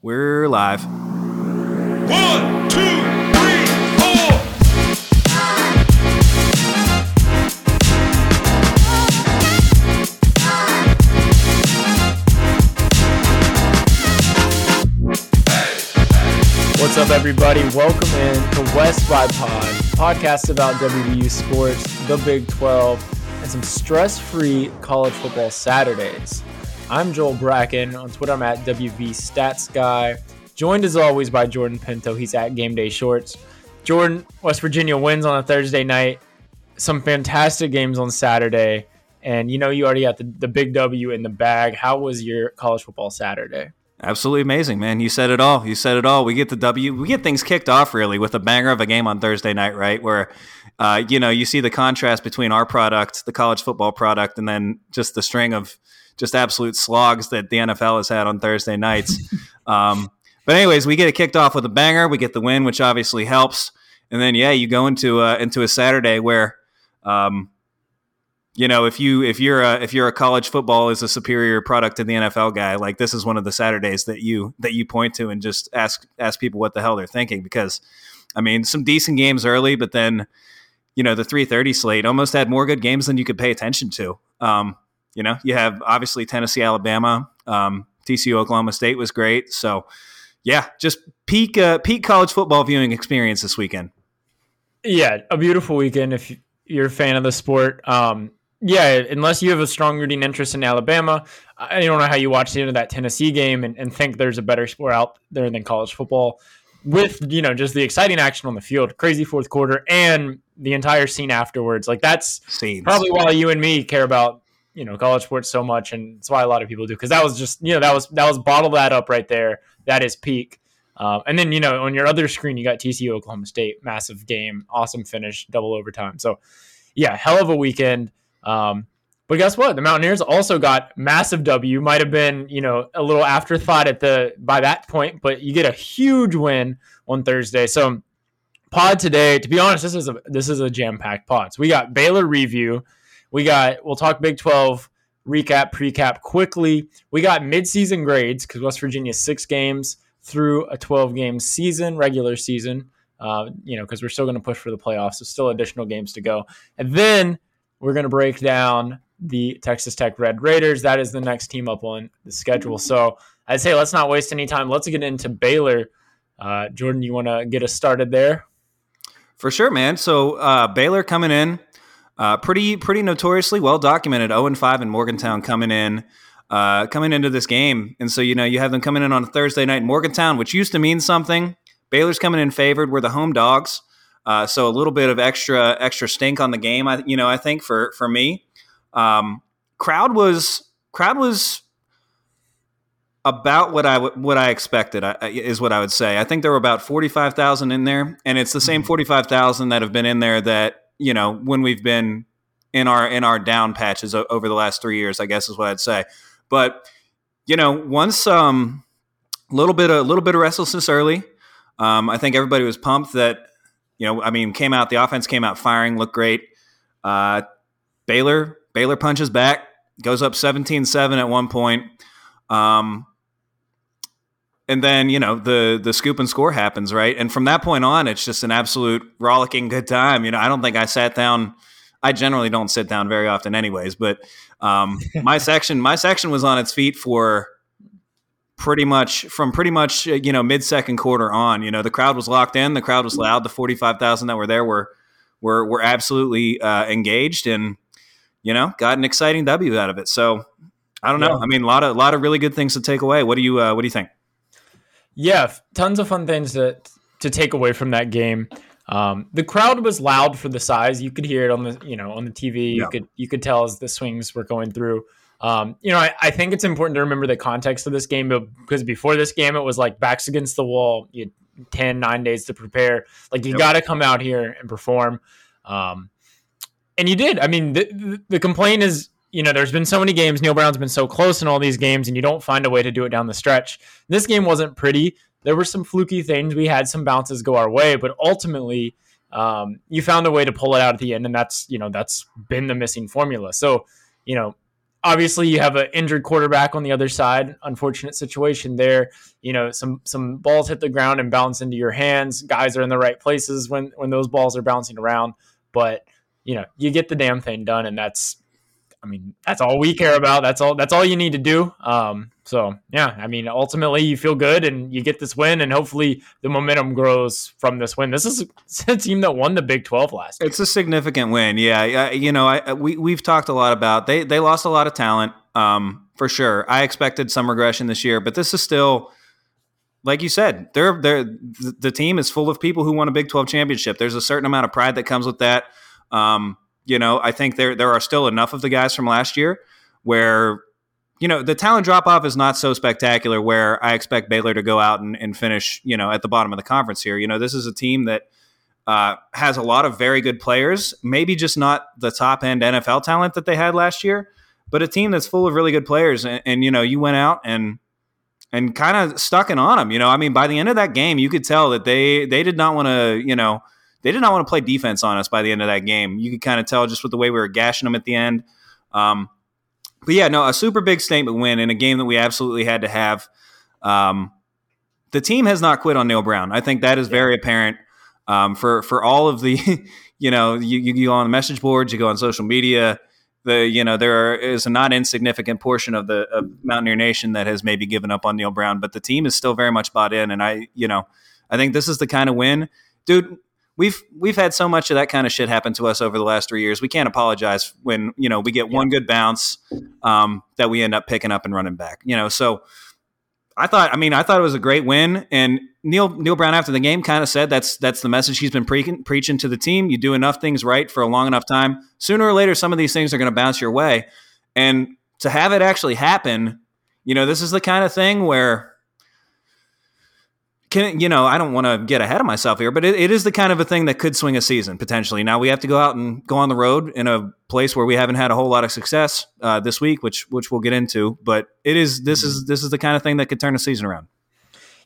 We're live. One, two, three, four. What's up, everybody? Welcome in to West by Pod, podcast about WVU sports, the Big 12, and some stress-free college football Saturdays. I'm Joel Bracken. On Twitter, I'm at WV Stats Guy. Joined as always by Jordan Pinto. He's at Game Day Shorts. Jordan, West Virginia wins on a Thursday night. Some fantastic games on Saturday. And you know, you already got the, the big W in the bag. How was your college football Saturday? Absolutely amazing, man. You said it all. You said it all. We get the W. We get things kicked off really with a banger of a game on Thursday night, right? Where, uh, you know, you see the contrast between our product, the college football product, and then just the string of just absolute slogs that the NFL has had on Thursday nights. um, but anyways, we get it kicked off with a banger. We get the win, which obviously helps. And then yeah, you go into uh, into a Saturday where, um, you know, if you if you're a, if you're a college football is a superior product to the NFL guy, like this is one of the Saturdays that you that you point to and just ask ask people what the hell they're thinking because, I mean, some decent games early, but then, you know, the three thirty slate almost had more good games than you could pay attention to. Um, you know, you have obviously Tennessee, Alabama, um, TCU, Oklahoma State was great. So, yeah, just peak uh, peak college football viewing experience this weekend. Yeah, a beautiful weekend if you're a fan of the sport. Um, yeah, unless you have a strong rooting interest in Alabama, I don't know how you watch the end of that Tennessee game and, and think there's a better sport out there than college football. With you know just the exciting action on the field, crazy fourth quarter, and the entire scene afterwards, like that's Scenes. probably why you and me care about you know college sports so much, and it's why a lot of people do because that was just you know that was that was bottle that up right there. That is peak. Um, and then you know on your other screen you got TCU Oklahoma State, massive game, awesome finish, double overtime. So yeah, hell of a weekend. Um, but guess what? The Mountaineers also got massive W. Might have been, you know, a little afterthought at the by that point, but you get a huge win on Thursday. So pod today, to be honest, this is a this is a jam packed pod. So we got Baylor review. We got we'll talk Big Twelve recap, precap quickly. We got midseason grades because West Virginia six games through a twelve game season, regular season. Uh, you know, because we're still going to push for the playoffs, so still additional games to go, and then we're going to break down the Texas Tech Red Raiders. That is the next team up on the schedule. So I'd say let's not waste any time. Let's get into Baylor. Uh, Jordan, you want to get us started there? For sure, man. So uh, Baylor coming in, uh, pretty pretty notoriously well documented. Zero and five in Morgantown coming in, uh, coming into this game, and so you know you have them coming in on a Thursday night in Morgantown, which used to mean something. Baylor's coming in favored. We're the home dogs, uh, so a little bit of extra extra stink on the game. I you know I think for for me, um, crowd was crowd was about what I w- what I expected I, is what I would say. I think there were about forty five thousand in there, and it's the same forty five thousand that have been in there that you know when we've been in our in our down patches over the last three years. I guess is what I'd say. But you know, once um, a little bit a little bit of restlessness early. Um, I think everybody was pumped that you know. I mean, came out the offense came out firing, looked great. Uh, Baylor Baylor punches back, goes up 17-7 at one point. Um, and then you know the the scoop and score happens right? And from that point on it's just an absolute rollicking good time. You know i don't think i sat down i generally don't sit down very often anyways but um, my section my section was on its feet for pretty much from pretty much you know mid second quarter on. You know the crowd was locked in the crowd was loud the 45000 that were there were were were absolutely uh, engaged and you know got an exciting w out of it. So i don't know. Yeah. i mean a lot of a lot of really good things to take away. What do you uh, what do you think Yeah, tons of fun things to to take away from that game. Um, the crowd was loud for the size. You could hear it on the you know on the TV. You Yeah. could you could tell as the swings were going through. Um, you know, I, I think it's important to remember the context of this game because before this game, it was like backs against the wall. You had 10, nine days to prepare. Like you Yep. got to come out here and perform. Um, and you did. I mean, the, the complaint is, you know, there's been so many games. Neal Brown's been so close in all these games, and you don't find a way to do it down the stretch. This game wasn't pretty. There were some fluky things. We had some bounces go our way, but ultimately, um, you found a way to pull it out at the end, and that's you know that's been the missing formula. So, you know, obviously you have an injured quarterback on the other side. Unfortunate situation there. You know, some some balls hit the ground and bounce into your hands. Guys are in the right places when when those balls are bouncing around, but you know, you get the damn thing done, and that's I mean, that's all we care about. That's all. That's all you need to do. Um, so yeah, I mean, ultimately you feel good and you get this win, and hopefully the momentum grows from this win. This is a team that won the Big Twelve last. Year. It's a significant win. Yeah, you know, I, we we've talked a lot about they they lost a lot of talent um, for sure. I expected some regression this year, but this is still. Like you said, they're, they're, the team is full of people who won a Big 12 championship. There's a certain amount of pride that comes with that. Um, you know, I think there there are still enough of the guys from last year where you know the talent drop off is not so spectacular. Where I expect Baylor to go out and, and finish, you know, at the bottom of the conference here. You know, this is a team that uh, has a lot of very good players, maybe just not the top end NFL talent that they had last year, but a team that's full of really good players. And, and you know, you went out and and kind of stuck it on them. You know, I mean, by the end of that game, you could tell that they they did not want to, you know they did not want to play defense on us by the end of that game. You could kind of tell just with the way we were gashing them at the end. Um, but yeah, no, a super big statement win in a game that we absolutely had to have. Um, the team has not quit on Neal Brown. I think that is very apparent um, for for all of the, you know, you, you go on the message boards, you go on social media. The you know there is a not insignificant portion of the of Mountaineer Nation that has maybe given up on Neal Brown, but the team is still very much bought in. And I, you know, I think this is the kind of win, dude we've we've had so much of that kind of shit happen to us over the last three years. We can't apologize when you know we get one good bounce um, that we end up picking up and running back. You know, so I thought. I mean, I thought it was a great win. And Neil Neal Brown after the game kind of said that's that's the message he's been pre- preaching to the team. You do enough things right for a long enough time, sooner or later, some of these things are going to bounce your way. And to have it actually happen, you know, this is the kind of thing where can you know i don't want to get ahead of myself here but it, it is the kind of a thing that could swing a season potentially now we have to go out and go on the road in a place where we haven't had a whole lot of success uh, this week which which we'll get into but it is this is this is the kind of thing that could turn a season around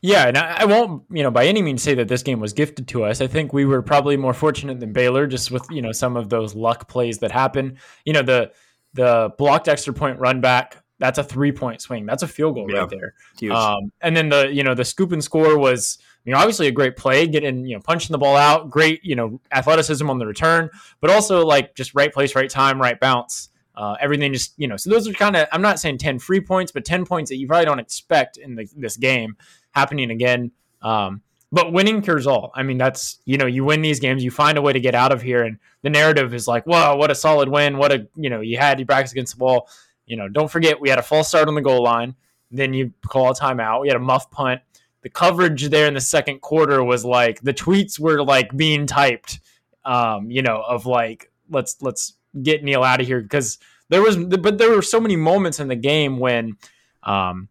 yeah, and I, won't, you know, by any means say that this game was gifted to us. I think we were probably more fortunate than Baylor, just with you know some of those luck plays that happen. You know, the the blocked extra point run back that's a three point swing. That's a field goal yeah. right there. Um, and then the you know the scoop and score was you know obviously a great play, getting you know punching the ball out, great you know athleticism on the return, but also like just right place, right time, right bounce. Uh, everything just you know so those are kind of I'm not saying ten free points, but ten points that you probably don't expect in the, this game happening again. Um, but winning cures all. I mean, that's you know, you win these games, you find a way to get out of here, and the narrative is like, "Whoa, what a solid win! What a you know, you had your backs against the wall." You know, don't forget we had a false start on the goal line. Then you call a timeout. We had a muff punt. The coverage there in the second quarter was like the tweets were like being typed. Um, you know, of like let's let's get Neal out of here because there was but there were so many moments in the game when um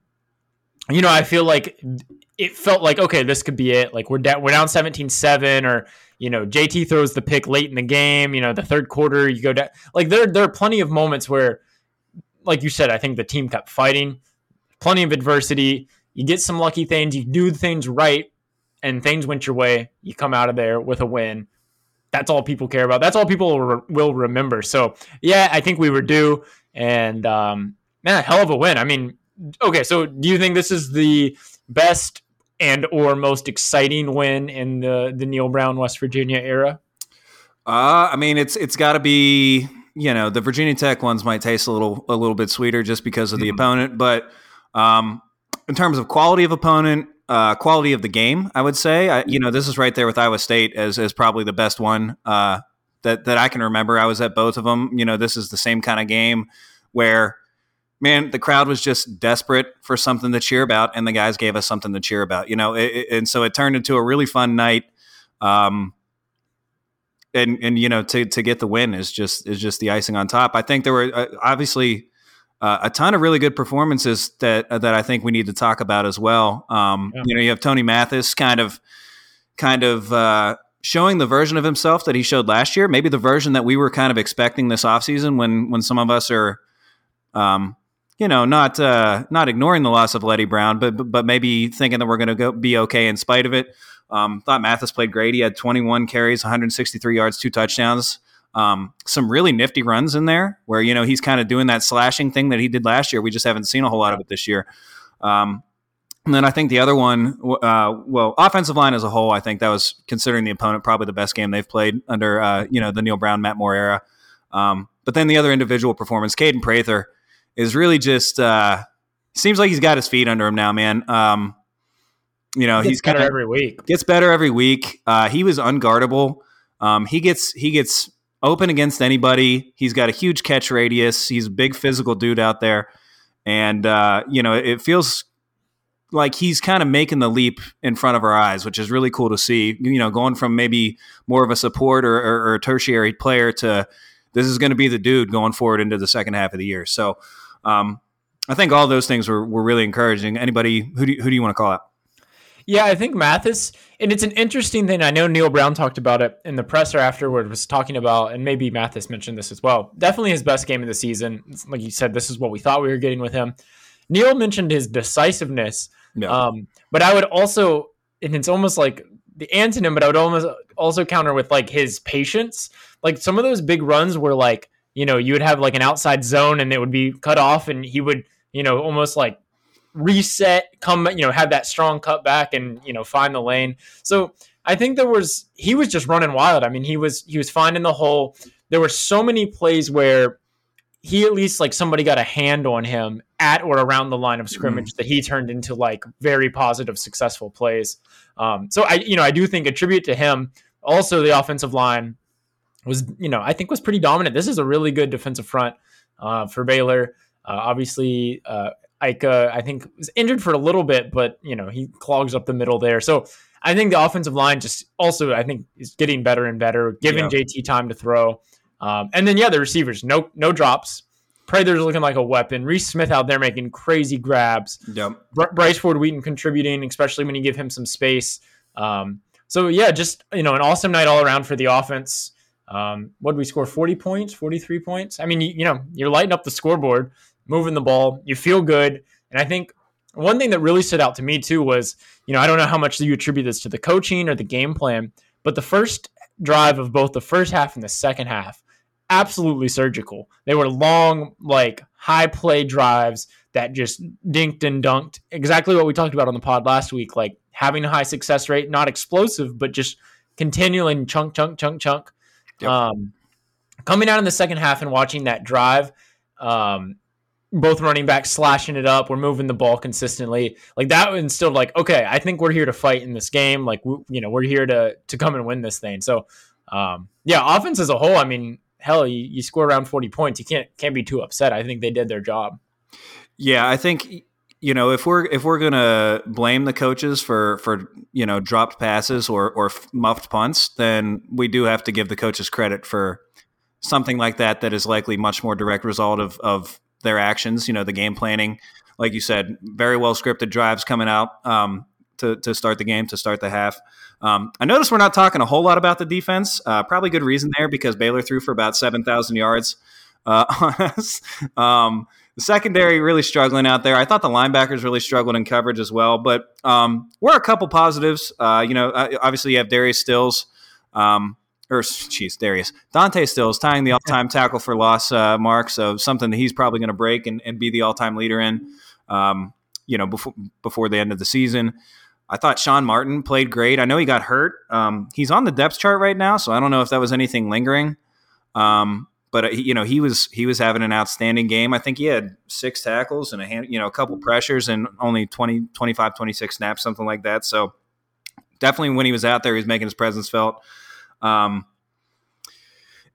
you know, I feel like it felt like okay, this could be it. Like we're down we're down 17-7 or you know, JT throws the pick late in the game, you know, the third quarter you go down. Like there there are plenty of moments where like you said, I think the team kept fighting. Plenty of adversity. You get some lucky things. You do things right, and things went your way. You come out of there with a win. That's all people care about. That's all people will remember. So yeah, I think we were due, and um, man, hell of a win. I mean, okay. So do you think this is the best and or most exciting win in the the Neal Brown West Virginia era? Uh, I mean, it's it's got to be you know the Virginia Tech ones might taste a little a little bit sweeter just because of the mm-hmm. opponent, but um, in terms of quality of opponent, uh, quality of the game, I would say, I, you know, this is right there with Iowa State as as probably the best one uh, that that I can remember. I was at both of them. You know, this is the same kind of game where man, the crowd was just desperate for something to cheer about, and the guys gave us something to cheer about. You know, it, it, and so it turned into a really fun night. Um, and and you know to to get the win is just is just the icing on top. I think there were uh, obviously uh, a ton of really good performances that uh, that I think we need to talk about as well. Um, yeah. You know, you have Tony Mathis kind of kind of uh, showing the version of himself that he showed last year, maybe the version that we were kind of expecting this offseason when when some of us are. Um, you know, not uh, not ignoring the loss of Leddie Brown, but but maybe thinking that we're going to go be okay in spite of it. Um, thought Mathis played great. He had 21 carries, 163 yards, two touchdowns. Um, some really nifty runs in there where you know he's kind of doing that slashing thing that he did last year. We just haven't seen a whole lot of it this year. Um, and then I think the other one, uh, well, offensive line as a whole, I think that was considering the opponent probably the best game they've played under uh, you know the Neal Brown, Matt Moore era. Um, but then the other individual performance, Kaden Prather, is really just uh, seems like he's got his feet under him now, man. Um, you know, he's better kind of every week. gets better every week. Uh, he was unguardable. Um, he gets he gets open against anybody. He's got a huge catch radius. He's a big physical dude out there, and uh, you know it feels like he's kind of making the leap in front of our eyes, which is really cool to see. You know, going from maybe more of a support or, or, or a tertiary player to this is going to be the dude going forward into the second half of the year. So. Um, I think all those things were, were really encouraging. Anybody who do you, who do you want to call out? Yeah, I think Mathis, and it's an interesting thing. I know Neal Brown talked about it in the presser afterward, was talking about, and maybe Mathis mentioned this as well. Definitely his best game of the season. Like you said, this is what we thought we were getting with him. Neal mentioned his decisiveness, um, but I would also, and it's almost like the antonym, but I would almost also counter with like his patience. Like some of those big runs were like, you know, you would have like an outside zone and it would be cut off, and he would, you know, almost like reset, come, you know, have that strong cut back and, you know, find the lane. So I think there was he was just running wild. I mean, he was he was finding the hole. There were so many plays where he at least like somebody got a hand on him at or around the line of scrimmage that he turned into like very positive, successful plays. Um, so I, you know, I do think a tribute to him. Also, the offensive line was, you know, I think was pretty dominant. This is a really good defensive front uh, for Baylor. Uh, obviously, uh, Ika, I think, was injured for a little bit, but you know, he clogs up the middle there. So I think the offensive line just also, I think, is getting better and better, giving Yeah. JT time to throw. Um, and then yeah, the receivers, no no drops. Prather's looking like a weapon. Reese Smith out there making crazy grabs. Yep. Br- Bryce Ford Wheaton contributing, especially when you give him some space. Um, so yeah, just you know, an awesome night all around for the offense. Um, what did we score? Forty points, forty-three points. I mean, you, you know, you're lighting up the scoreboard, moving the ball. You feel good, and I think one thing that really stood out to me too was, you know, I don't know how much you attribute this to the coaching or the game plan, but the first drive of both the first half and the second half, absolutely surgical. They were long, like high play drives that just dinked and dunked. Exactly what we talked about on the pod last week, like having a high success rate, not explosive, but just continuing chunk, chunk, chunk, chunk. Yep. Um, coming out in the second half and watching that drive, um, both running backs slashing it up, we're moving the ball consistently. Like that instilled like, okay, I think we're here to fight in this game. Like, we, you know, we're here to to come and win this thing. So, um, yeah, offense as a whole, I mean, hell, you, you score around forty points, you can't can't be too upset. I think they did their job. Yeah, I think you know if we're if we're gonna blame the coaches for for you know dropped passes or or muffed punts, then we do have to give the coaches credit for something like that. That is likely much more direct result of of their actions. You know, the game planning, like you said, very well scripted drives coming out um, to to start the game to start the half. Um, I notice we're not talking a whole lot about the defense. Uh, probably good reason there because Baylor threw for about seven thousand yards uh, on us. Um, the secondary really struggling out there. I thought the linebackers really struggled in coverage as well, but um, we're a couple positives. Uh, you know, uh, obviously you have Darius Stills, um, or jeez, Darius Dante Stills tying the all-time tackle for loss uh, mark, so something that he's probably going to break and, and be the all-time leader in. Um, you know, before before the end of the season. I thought Sean Martin played great. I know he got hurt. Um, he's on the depth chart right now, so I don't know if that was anything lingering. Um, but uh, he- you know he was he was having an outstanding game. I think he had six tackles and a hand, you know, a couple pressures and only 20, 25, 26 snaps, something like that. So definitely when he was out there, he was making his presence felt. Um,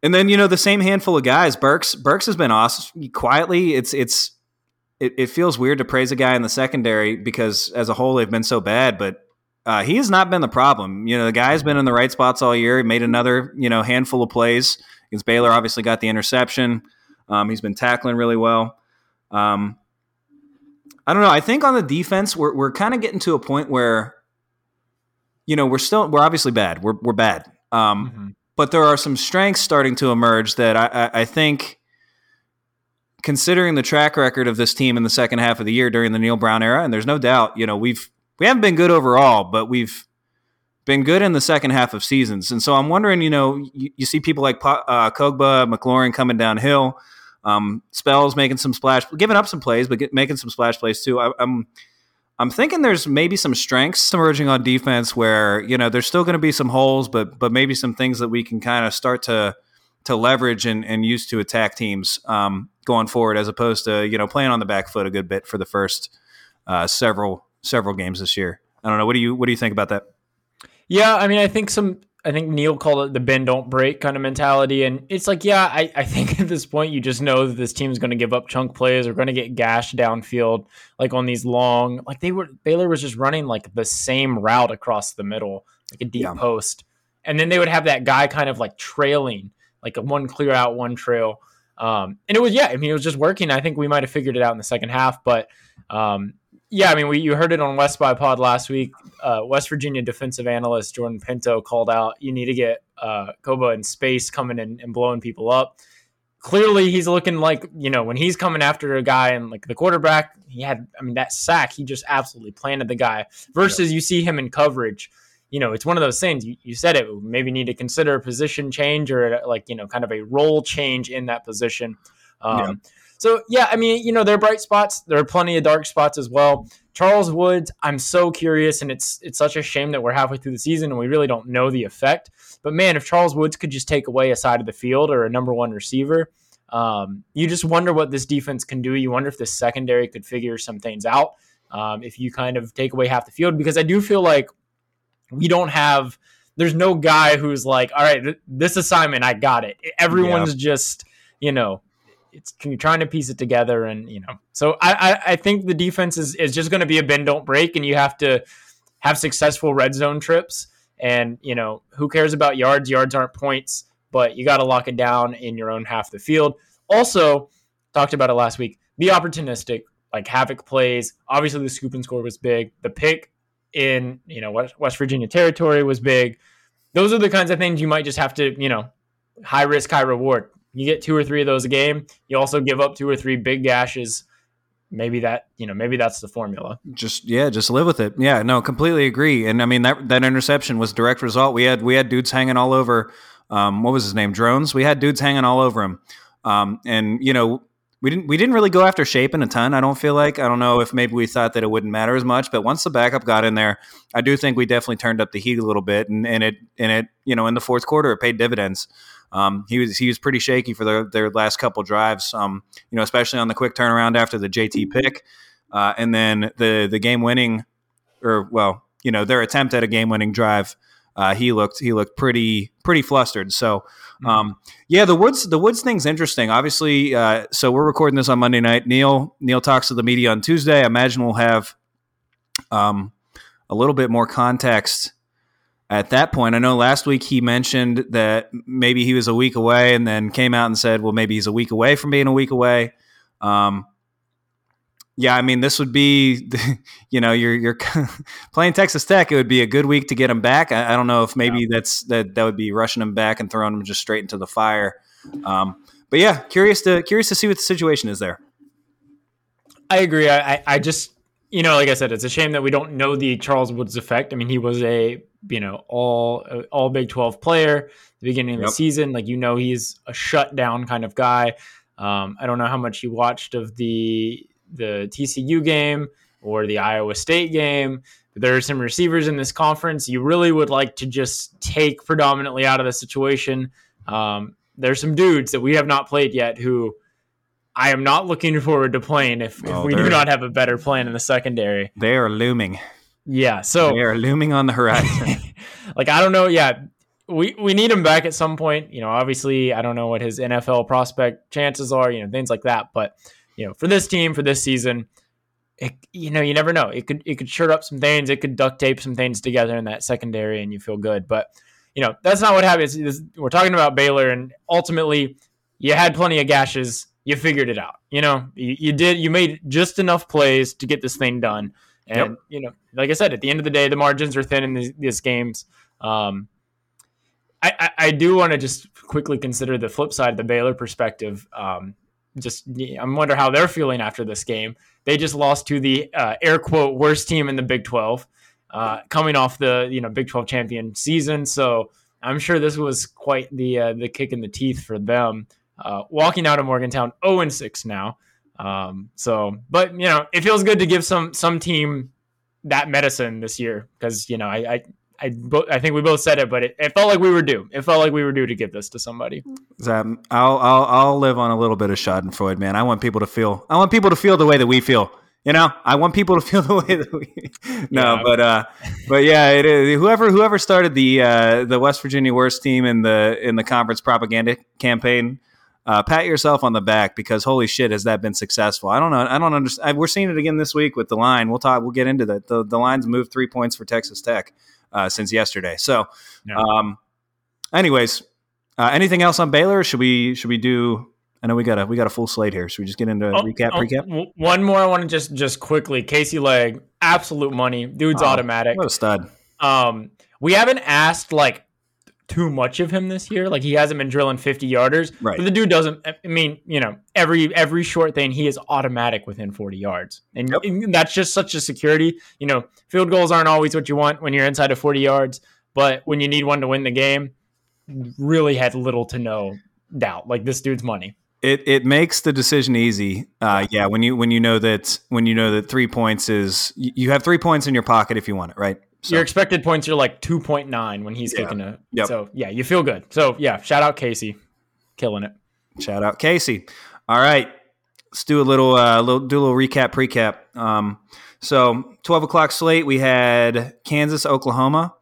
and then you know the same handful of guys. Burks Burks has been awesome. Quietly, it's it's it, it feels weird to praise a guy in the secondary because as a whole they've been so bad, but uh, he has not been the problem. You know, the guy's been in the right spots all year. He made another you know handful of plays against Baylor. Obviously, got the interception. Um, he's been tackling really well. Um, I don't know. I think on the defense, we're we're kind of getting to a point where, you know, we're still we're obviously bad. We're we're bad. Um, but there are some strengths starting to emerge that I, I, I think, considering the track record of this team in the second half of the year during the Neal Brown era, and there's no doubt, you know, we've we haven't been good overall, but we've been good in the second half of seasons. And so I'm wondering, you know, you, you see people like uh, Kpogba, McLaurin coming downhill, um, Spells making some splash, giving up some plays, but get, making some splash plays too. I, I'm I'm thinking there's maybe some strengths emerging on defense where you know there's still going to be some holes, but but maybe some things that we can kind of start to to leverage and, and use to attack teams um, going forward, as opposed to you know playing on the back foot a good bit for the first uh, several several games this year. I don't know. What do you what do you think about that? Yeah, I mean, I think some. I think Neal called it the bend don't break kind of mentality, and it's like, yeah, I, I think at this point you just know that this team's going to give up chunk plays or going to get gashed downfield, like on these long, like they were Baylor was just running like the same route across the middle, like a deep yeah. post, and then they would have that guy kind of like trailing, like a one clear out, one trail, um, and it was yeah, I mean it was just working. I think we might have figured it out in the second half, but um, yeah, I mean, we you heard it on West by Pod last week. Uh, West Virginia defensive analyst Jordan Pinto called out you need to get uh, Kpogba in space coming in and blowing people up. Clearly, he's looking like you know when he's coming after a guy and like the quarterback, he had I mean that sack, he just absolutely planted the guy. Versus you see him in coverage, you know, it's one of those things. You, you said it. Maybe need to consider a position change or like you know kind of a role change in that position. Um, yeah so yeah, I mean, you know, there are bright spots. There are plenty of dark spots as well. Charles Woods, I'm so curious, and it's it's such a shame that we're halfway through the season and we really don't know the effect. But man, if Charles Woods could just take away a side of the field or a number one receiver, um, you just wonder what this defense can do. You wonder if the secondary could figure some things out um, if you kind of take away half the field. Because I do feel like we don't have. There's no guy who's like, all right, th- this assignment, I got it. Everyone's yeah. just, you know, it's you're trying to piece it together, and you know. So I I, I think the defense is is just going to be a bend don't break, and you have to have successful red zone trips. And you know who cares about yards? Yards aren't points, but you got to lock it down in your own half the field. Also, talked about it last week. Be opportunistic, like havoc plays. Obviously, the scoop and score was big. The pick in you know West, West Virginia territory was big. Those are the kinds of things you might just have to you know high risk, high reward. You get two or three of those a game. You also give up two or three big gashes. Maybe that you know maybe that's the formula. Just yeah, just live with it. Yeah, no, completely agree. And I mean that that interception was direct result. We had we had dudes hanging all over. Um, what was his name? Drones. We had dudes hanging all over him. Um, and you know we didn't we didn't really go after Shapen a ton. I don't feel like I don't know if maybe we thought that it wouldn't matter as much, but once the backup got in there, I do think we definitely turned up the heat a little bit, and, and it and it you know in the fourth quarter it paid dividends. Um, he was he was pretty shaky for their, their last couple drives. Um, you know, especially on the quick turnaround after the JT pick, uh, and then the the game winning, or well, you know, their attempt at a game winning drive. Uh, he looked he looked pretty pretty flustered. So mm-hmm. um, yeah, the Woods the Woods thing's interesting. Obviously, uh, so we're recording this on Monday night. Neal Neal talks to the media on Tuesday. I imagine we'll have um, a little bit more context at that point. I know last week he mentioned that maybe he was a week away and then came out and said, well, maybe he's a week away from being a week away. Um, yeah, I mean, this would be, you know, you're you're playing Texas Tech. It would be a good week to get him back. I, I don't know if maybe yeah. that's that that would be rushing him back and throwing him just straight into the fire. Um, but yeah, curious to curious to see what the situation is there. I agree. I I just you know, like I said, it's a shame that we don't know the Charles Woods effect. I mean, he was a you know all all Big Twelve player at the beginning of yep. the season. Like you know, he's a shutdown kind of guy. Um, I don't know how much you watched of the the TCU game or the Iowa State game. But there are some receivers in this conference you really would like to just take predominantly out of the situation. Um, there's some dudes that we have not played yet who I am not looking forward to playing if, oh, we do not have a better plan in the secondary. They are looming. Yeah, so they are looming on the horizon. like I don't know. Yeah, we we need him back at some point. You know, obviously I don't know what his NFL prospect chances are. You know, things like that. But you know, for this team for this season, it, you know, you never know. It could it could shirt up some things. It could duct tape some things together in that secondary, and you feel good. But you know, that's not what happens. We're talking about Baylor, and ultimately, you had plenty of gashes you figured it out. You know, you, you, did, you made just enough plays to get this thing done. And, yep. you know, like I said, at the end of the day, the margins are thin in these, these games. Um, I, I, I, do want to just quickly consider the flip side of the Baylor perspective. Um, just, I wonder how they're feeling after this game. They just lost to the uh, air quote worst team in the Big 12. uh, coming off the you know Big Twelve champion season. So I'm sure this was quite the uh, the kick in the teeth for them. Uh, walking out of Morgantown, 0 and 6 now. Um, so, but you know, it feels good to give some some team that medicine this year because you know I I I, bo- I think we both said it, but it, it felt like we were due. It felt like we were due to give this to somebody. Um, I'll I'll I'll live on a little bit of Schadenfreude, man. I want people to feel. I want people to feel the way that we feel. You know, I want people to feel the way that we. no, Yeah. but uh, but yeah, it is. Whoever whoever started the uh, the West Virginia worst team in the in the conference propaganda campaign, uh, pat yourself on the back because holy shit, has that been successful? I don't know. I don't understand. We're seeing it again this week with the line. We'll talk. We'll get into that. The the lines moved three points for Texas Tech uh, since yesterday. So, Yeah. um, anyways, uh, anything else on Baylor? Should we should we do? I know we got a we got a full slate here. Should we just get into Oh, recap? oh, Recap. One more I want to just just quickly. Casey Legg, absolute money. Dude's Oh, automatic. What a stud! Um, we haven't asked like too much of him this year. Like he hasn't been drilling 50 yarders. Right. But the dude doesn't I mean, you know, every every short thing he is automatic within 40 yards. And, Yep. and that's just such a security. You know, field goals aren't always what you want when you're inside of 40 yards, but when you need one to win the game, really had little to no doubt. Like this dude's money. It it makes the decision easy. Uh, yeah, when you when you know that when you know that three points is you you have three points in your pocket if you want it, right? So, Your expected points are like 2.9 when he's Yeah. kicking a Yep. So, yeah, you feel good. So, yeah, shout out Casey. Killing it. shout out Casey. All right, let's do a little uh, little do a little recap precap. Um, so twelve o'clock slate. We had Kansas, Oklahoma.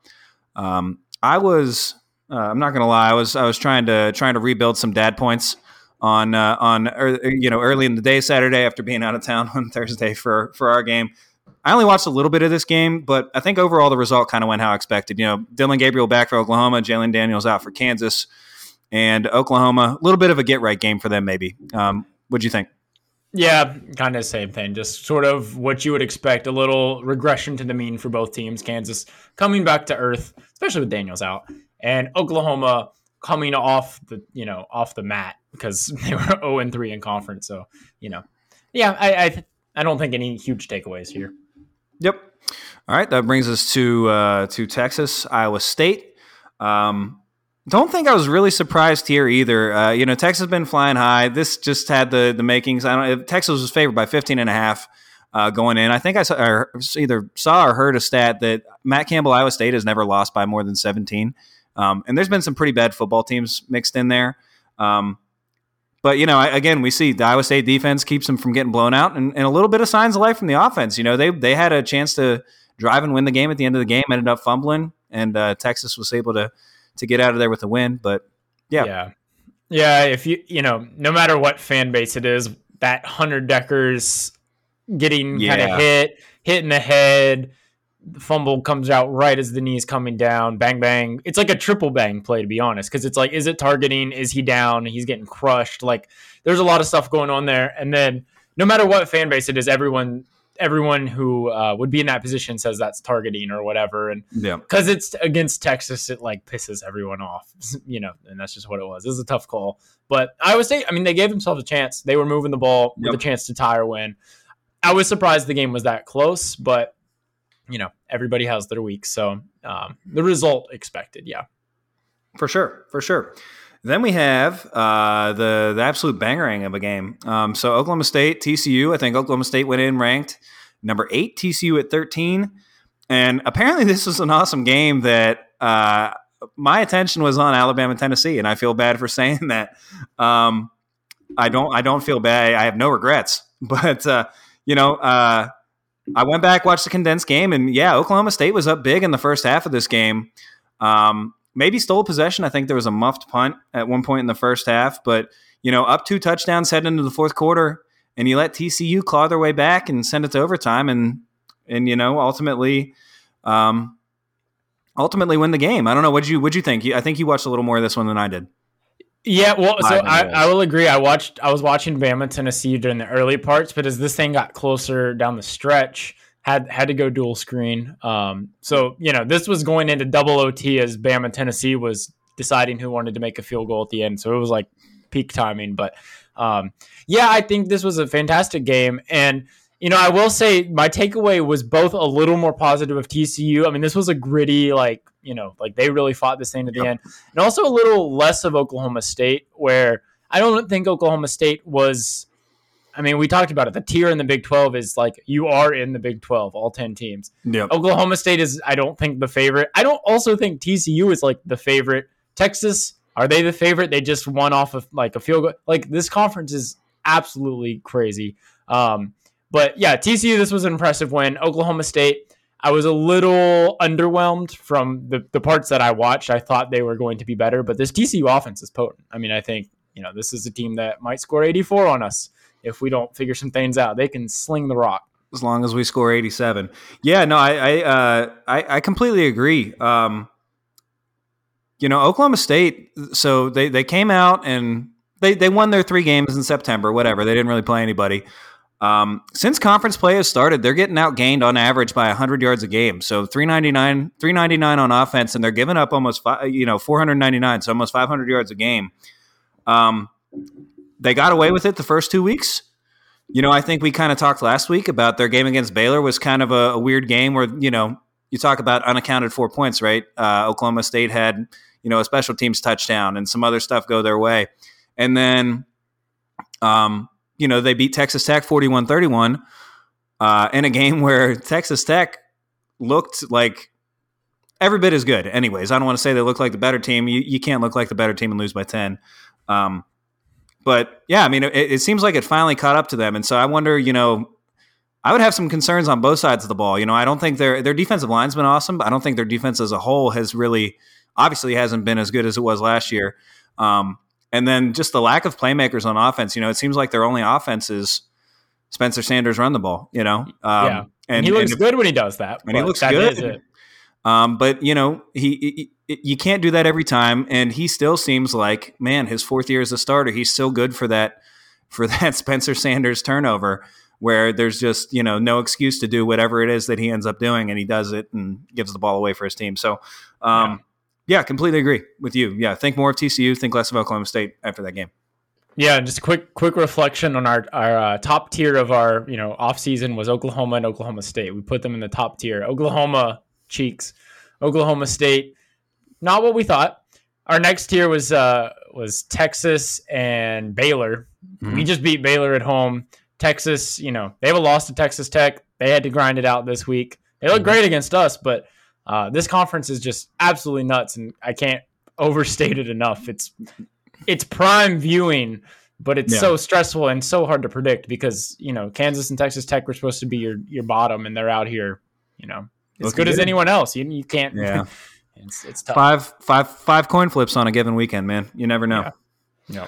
Um, I was uh, I'm not gonna lie. I was I was trying to trying to rebuild some dad points on uh, on ear- you know early in the day Saturday after being out of town on Thursday for for our game. I only watched a little bit of this game, but I think overall the result kind of went how expected. You know, Dillon Gabriel back for Oklahoma, Jalon Daniels out for Kansas, and Oklahoma a little bit of a get right game for them maybe. Um, what'd you think? Yeah, kind of the same thing. Just sort of what you would expect. A little regression to the mean for both teams. Kansas coming back to earth, especially with Daniels out, and Oklahoma coming off the you know off the mat because they were zero and three in conference. So you know, yeah, I I, I don't think any huge takeaways here. Yep. All right, that brings us to uh, to Texas, Iowa State. Um, don't think I was really surprised here either. Uh, you know, Texas has been flying high. This just had the the makings. I don't. Texas was favored by 15 and a half uh, going in. I think I saw, or either saw or heard a stat that Matt Campbell, Iowa State, has never lost by more than 17. Um, and there's been some pretty bad football teams mixed in there. Um, but you know, again, we see the Iowa State defense keeps them from getting blown out, and, and a little bit of signs of life from the offense. You know, they they had a chance to drive and win the game at the end of the game, ended up fumbling, and uh, Texas was able to to get out of there with a win. But Yeah. yeah, yeah. If you you know, no matter what fan base it is, that Hunter Dekkers getting kind of hit, hit in the head. The fumble comes out right as the knee's coming down. Bang bang. It's like a triple bang play to be honest, because it's like, is it targeting? Is he down? He's getting crushed. Like, there's a lot of stuff going on there. And then, no matter what fan base it is, everyone everyone who uh, would be in that position says that's targeting or whatever. And yeah, because it's against Texas, it like pisses everyone off, you know, and that's just what it was. It was a tough call, but Iowa State, I mean, they gave themselves a chance. They were moving the ball with a chance to tie or win. I was surprised the game was that close, but you know, everybody has their week, so um, the result expected, yeah. for sure, for sure. Then we have uh, the the absolute bangerang of a game. Um, so Oklahoma State, TCU. I think Oklahoma State went in ranked number eight, TCU at thirteen. And apparently, this was an awesome game that uh, my attention was on Alabama, Tennessee, and I feel bad for saying that. Um, I don't. I don't feel bad. I have no regrets. But uh, you know, uh, I went back, watched the condensed game, and yeah, Oklahoma State was up big in the first half of this game. Um, maybe stole possession. I think there was a muffed punt at one point in the first half, but you know, up two touchdowns heading into the fourth quarter, and you let TCU claw their way back and send it to overtime, and and you know, ultimately, um, ultimately win the game. I don't know. What'd you What'd you think? I think you watched a little more of this one than I did. Yeah, well, so I. I will agree. I watched, I was watching Bama Tennessee during the early parts, but as this thing got closer down the stretch, had had to go dual screen. Um, so you know, this was going into double OT as Bama Tennessee was deciding who wanted to make a field goal at the end. So it was like peak timing. But um, yeah, I think this was a fantastic game, and You know, I will say my takeaway was both a little more positive of TCU. I mean, this was a gritty, like, you know, like they really fought this thing to the Yep. end. And also a little less of Oklahoma State, where I don't think Oklahoma State was. I mean, we talked about it. The tier in the Big 12 is like you are in the Big 12, all 10 teams. Yep. Oklahoma State is, I don't think, the favorite. I don't also think TCU is like the favorite. Texas, are they the favorite? They just won off of like a field goal. Like this conference is absolutely crazy. Um, but yeah, TCU, this was an impressive win. Oklahoma State, I was a little underwhelmed from the, the parts that I watched. I thought they were going to be better, but this TCU offense is potent. I mean, I think, you know, this is a team that might score 84 on us if we don't figure some things out. They can sling the rock. as long as we score 87. Yeah, no, I I uh, I, I completely agree. Um, you know, Oklahoma State. So they they came out and they they won their three games in September. Whatever, they didn't really play anybody. Um, since conference play has started, they're getting outgained on average by 100 yards a game. So 399, 399 on offense, and they're giving up almost five, you know 499, so almost 500 yards a game. Um, they got away with it the first two weeks. You know, I think we kind of talked last week about their game against Baylor was kind of a, a weird game where, you know, you talk about unaccounted for points, right? Uh, Oklahoma State had, you know, a special teams touchdown and some other stuff go their way. And then, um, you know, they beat Texas Tech 41 31 uh, in a game where Texas Tech looked like every bit as good. Anyways, I don't want to say they look like the better team. You, you can't look like the better team and lose by 10. Um, but yeah, I mean, it, it seems like it finally caught up to them, and so I wonder, you know, I would have some concerns on both sides of the ball. You know, I don't think their their defensive line's been awesome, but I don't think their defense as a whole has really, obviously, hasn't been as good as it was last year. Um, and then just the lack of playmakers on offense. You know, it seems like their only offense is Spencer Sanders run the ball. You know, um, Yeah. And, he looks if- good when he does that. and he looks that good. is it. Um, but you know, he, he you can't do that every time, and he still seems like man, his fourth year as a starter, he's still good for that for that Spencer Sanders turnover, where there's just you know no excuse to do whatever it is that he ends up doing, and he does it and gives the ball away for his team. So, um, yeah, completely agree with you. Yeah, think more of TCU, think less of Oklahoma State after that game. Yeah, and just a quick quick reflection on our our uh, top tier of our you know off season was Oklahoma and Oklahoma State. We put them in the top tier. Oklahoma cheeks, Oklahoma State, not what we thought. Our next tier was uh was Texas and Baylor. We just beat Baylor at home. Texas, you know, they have a loss to Texas Tech. They had to grind it out this week. They look great against us, but uh, this conference is just absolutely nuts, and I can't overstate it enough. It's it's prime viewing, but it's Yeah. so stressful and so hard to predict because you know Kansas and Texas Tech were supposed to be your your bottom, and they're out here, you know, as Looking good as good. anyone else. You, you can't. Yeah. it's it's tough. Five, five, five coin flips on a given weekend, man. You never know. Yeah. Yeah.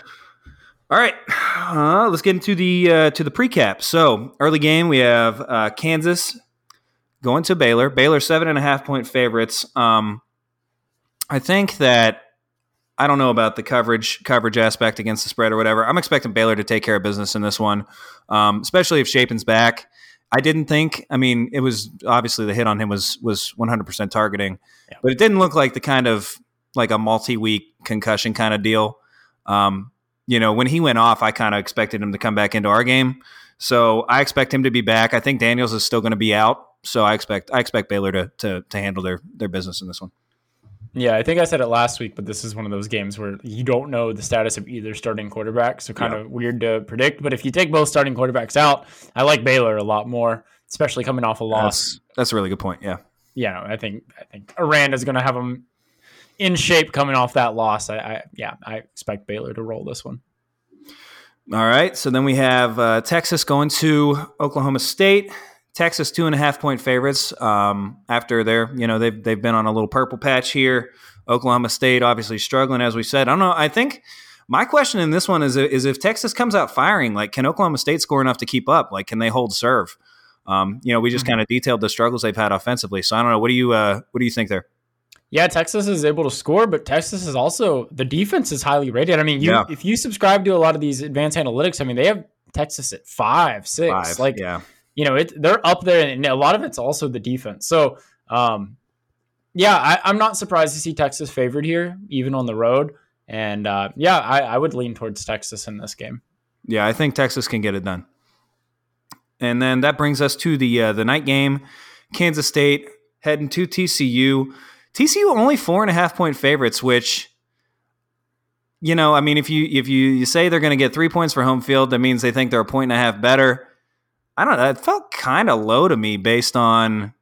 All right, uh, let's get into the uh, to the precap. So early game, we have uh, Kansas going to Baylor. Baylor seven and a half point favorites. Um, I think that I don't know about the coverage coverage aspect against the spread or whatever. I'm expecting Baylor to take care of business in this one, um, especially if Shapen's back. I didn't think. I mean, it was obviously the hit on him was was 100 percent targeting, Yeah. but it didn't look like the kind of like a multi week concussion kind of deal. Um, you know, when he went off, I kind of expected him to come back into our game. So I expect him to be back. I think Daniels is still going to be out. So I expect I expect Baylor to to, to handle their their business in this one. Yeah, I think I said it last week, but this is one of those games where you don't know the status of either starting quarterback, so kind Yeah. of weird to predict. But if you take both starting quarterbacks out, I like Baylor a lot more, especially coming off a loss. That's that's a really good point. Yeah. Yeah, I think I think Aranda's going to have them in shape coming off that loss. I, I yeah, I expect Baylor to roll this one. All right. So then we have uh, Texas going to Oklahoma State. Texas two and a half point favorites. Um, after they're you know they've they've been on a little purple patch here. Oklahoma State obviously struggling as we said. I don't know. I think my question in this one is is if Texas comes out firing, like can Oklahoma State score enough to keep up? Like can they hold serve? Um, you know, we just Mhm. kind of detailed the struggles they've had offensively. So I don't know. What do you uh, what do you think there? Yeah, Texas is able to score, but Texas is also the defense is highly rated. I mean, you Yeah. if you subscribe to a lot of these advanced analytics, I mean, they have Texas at five, six. Five. Like yeah. You know, it they're up there, and a lot of it's also the defense. So, um, yeah, I, I'm not surprised to see Texas favored here, even on the road. And uh, yeah, I, I would lean towards Texas in this game. Yeah, I think Texas can get it done. and then that brings us to the uh, the night game. Kansas State heading to TCU. TCU only four and a half point favorites, which you know, I mean, if you if you, you say they're going to get three points for home field, that means they think they're a point and a half better. I don't know. It felt kind of low to me based on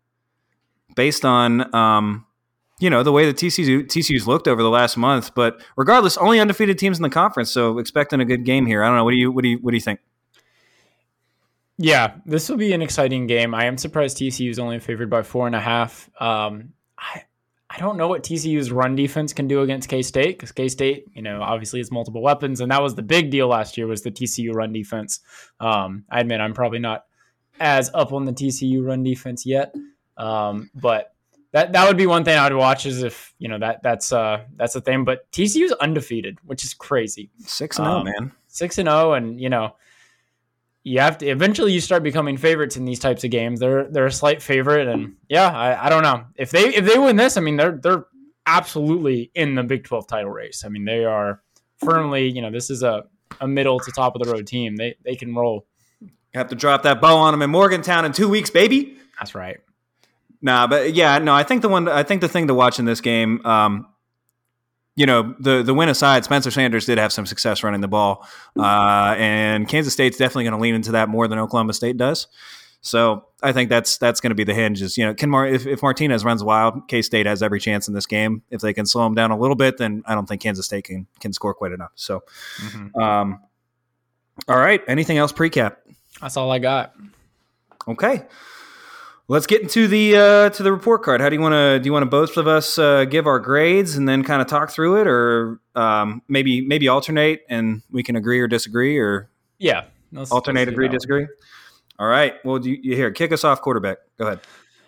based on um, you know the way the TCU TCU's looked over the last month. But regardless, only undefeated teams in the conference, so expecting a good game here. I don't know. What do you what do you what do you think? Yeah, this will be an exciting game. I am surprised TCU is only favored by four and a half. Um, I I don't know what TCU's run defense can do against K State because K State, you know, obviously has multiple weapons, and that was the big deal last year was the TCU run defense. Um, I admit I'm probably not as up on the TCU run defense yet, um, but that that would be one thing I'd watch is if you know that that's uh that's the thing. But TCU's undefeated, which is crazy. Six and zero, Um, man. Six and zero, and you know you have to eventually you start becoming favorites in these types of games. They're they're a slight favorite, and yeah, I, I don't know if they if they win this. I mean, they're they're absolutely in the Big Twelve title race. I mean, they are firmly. You know, this is a a middle to top of the road team. They they can roll. You have to drop that bow on them in Morgantown in two weeks, baby. That's right. Nah, but yeah, no, I think the one, I think the thing to watch in this game, um, you know, the the win aside, Spencer Sanders did have some success running the ball, uh, and Kansas State's definitely going to lean into that more than Oklahoma State does. So I think that's that's going to be the hinge. Is you know, can Mar- if, if Martinez runs wild, K State has every chance in this game. If they can slow him down a little bit, then I don't think Kansas State can can score quite enough. So, um, all right, anything else precap? That's all I got. Okay. Let's get into the uh, to the report card. How do you want to do? You want to both of us uh, give our grades and then kind of talk through it, or um, maybe maybe alternate and we can agree or disagree, or Yeah. let's- alternate, let's agree, one. disagree. All right. Well, do you, you here kick us off, quarterback. Go ahead.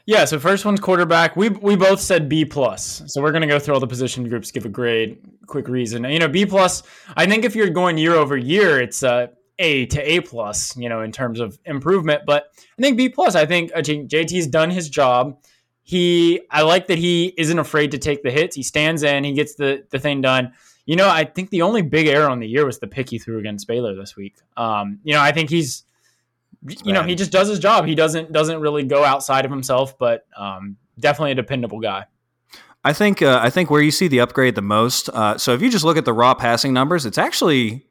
Yeah, so first one's quarterback. We we both said B plus. So we're gonna go through all the position groups, give a grade, quick reason. You know, B plus. I think if you're going year over year, it's uh, A to A plus. You know, in terms of improvement. But I think B plus. I think I think JT's done his job. He, I like that he isn't afraid to take the hits. He stands in. He gets the the thing done. You know, I think the only big error on the year was the pick he threw against Baylor this week. Um, you know, I think he's you know he just does his job he doesn't doesn't really go outside of himself but um, definitely a dependable guy I think uh, I think where you see the upgrade the most. Uh, so if you just look at the raw passing numbers, it's actually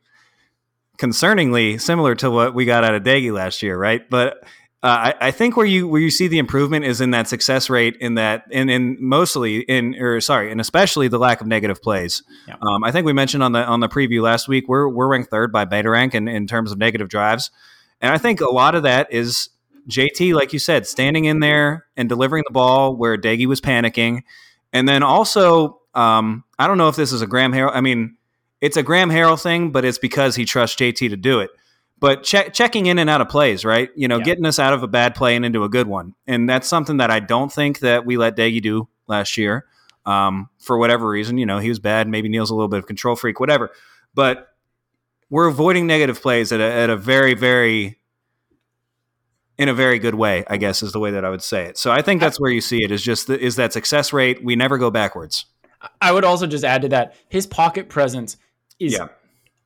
concerningly similar to what we got out of Doege last year, right? But uh, I, I think where you where you see the improvement is in that success rate, in that in in mostly in or sorry, and especially the lack of negative plays. Yeah. Um, I think we mentioned on the on the preview last week we're we're ranked third by Beta Rank in, in terms of negative drives, and I think a lot of that is JT, like you said, standing in there and delivering the ball where Doege was panicking. And then also, um, I don't know if this is a Graham Harrell. I mean, it's a Graham Harrell thing, but it's because he trusts JT to do it. But che- checking in and out of plays, right? You know, Yeah. getting us out of a bad play and into a good one. And that's something that I don't think that we let Doege do last year. Um, for whatever reason, you know, he was bad. Maybe Neal's a little bit of control freak, whatever. But we're avoiding negative plays at a, at a very, very in a very good way, I guess is the way that I would say it. So I think that's where you see it is just the, is that success rate. We never go backwards. i would also just add to that his pocket presence is Yeah.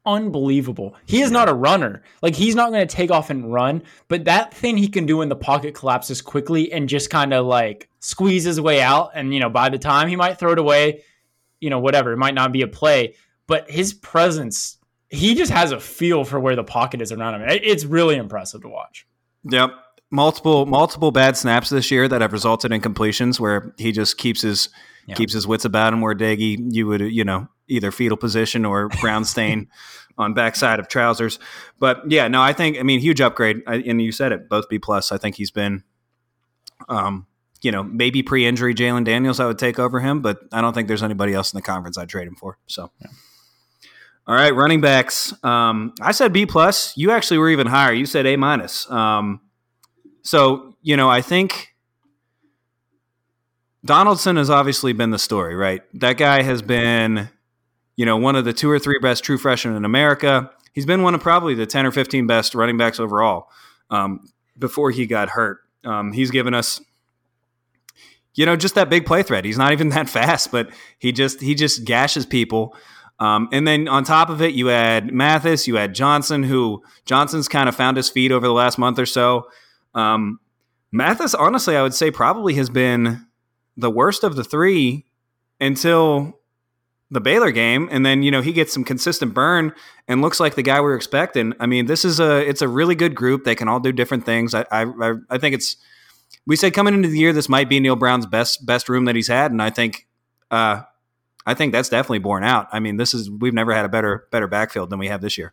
unbelievable. He is not a runner. Like he's not going to take off and run but that thing he can do when the pocket collapses quickly and just kind of like squeeze his way out and you know by the time he might throw it away you know whatever it might not be a play but his presence he just has a feel for where the pocket is around him. It's really impressive to watch. Yep. Multiple multiple bad snaps this year that have resulted in completions where he just keeps his Yeah. keeps his wits about him. Where Doege, you would you know either fetal position or brown stain on backside of trousers. But yeah, no, I think I mean huge upgrade. I, and you said it, both B plus. I think he's been, um, you know, maybe pre-injury Jalon Daniels I would take over him, but I don't think there's anybody else in the conference I'd trade him for. So. All right, running backs. Um, I said B plus. You actually were even higher. You said A minus. Um, so you know, I think Donaldson has obviously been the story, right? That guy has been, you know, one of the two or three best true freshmen in America. He's been one of probably the ten or fifteen best running backs overall um, before he got hurt. Um, he's given us you know, just that big play threat. He's not even that fast, but he just he just gashes people. Um, and then on top of it, you add Mathis, you add Johnson, who Johnson's kind of found his feet over the last month or so. Um, Mathis, honestly, I would say probably has been the worst of the three until the Baylor game, and then you know he gets some consistent burn and looks like the guy we are expecting. I mean, this is a it's a really good group. They can all do different things. I I, I think it's we said coming into the year this might be Neal Brown's best best room that he's had, and I think uh, I think that's definitely borne out. I mean, this is we've never had a better better backfield than we have this year.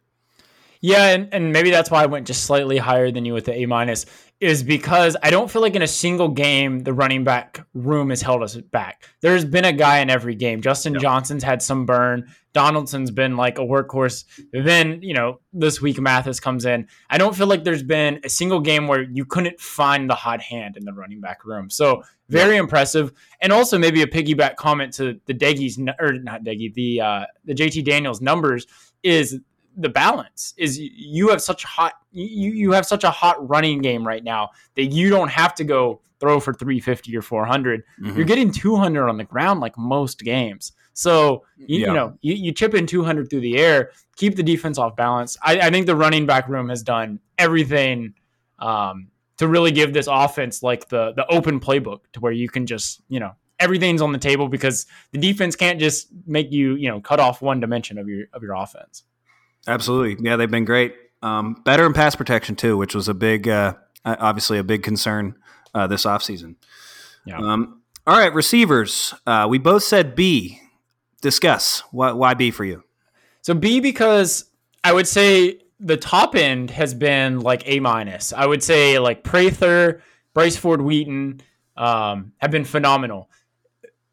Yeah, and, and maybe that's why I went just slightly higher than you with the A minus is because I don't feel like in a single game the running back room has held us back. There's been a guy in every game. Justin. Johnson's had some burn. Donaldson's been like a workhorse. Then, you know, this week Mathis comes in. I don't feel like there's been a single game where you couldn't find the hot hand in the running back room. So very impressive. And also maybe a piggyback comment to the Doege's or not Deggy, the uh, the JT Daniels numbers is the balance is you have such hot you you have such a hot running game right now that you don't have to go throw for 350 or 400 mm-hmm. you're getting 200 on the ground like most games so you, yeah. you know you, you, chip in 200 through the air keep the defense off balance i, I think the running back room has done everything um, to really give this offense like the the open playbook to where you can just you know everything's on the table because the defense can't just make you you know cut off one dimension of your of your offense Absolutely. Yeah, they've been great. Um, better in pass protection too, which was a big, uh, obviously a big concern uh, this offseason. Yeah. Um, all right, receivers. Uh, we both said B. Discuss why, why B for you. So B because I would say the top end has been like A minus. I would say like Prather, Bryce Ford Wheaton um, have been phenomenal.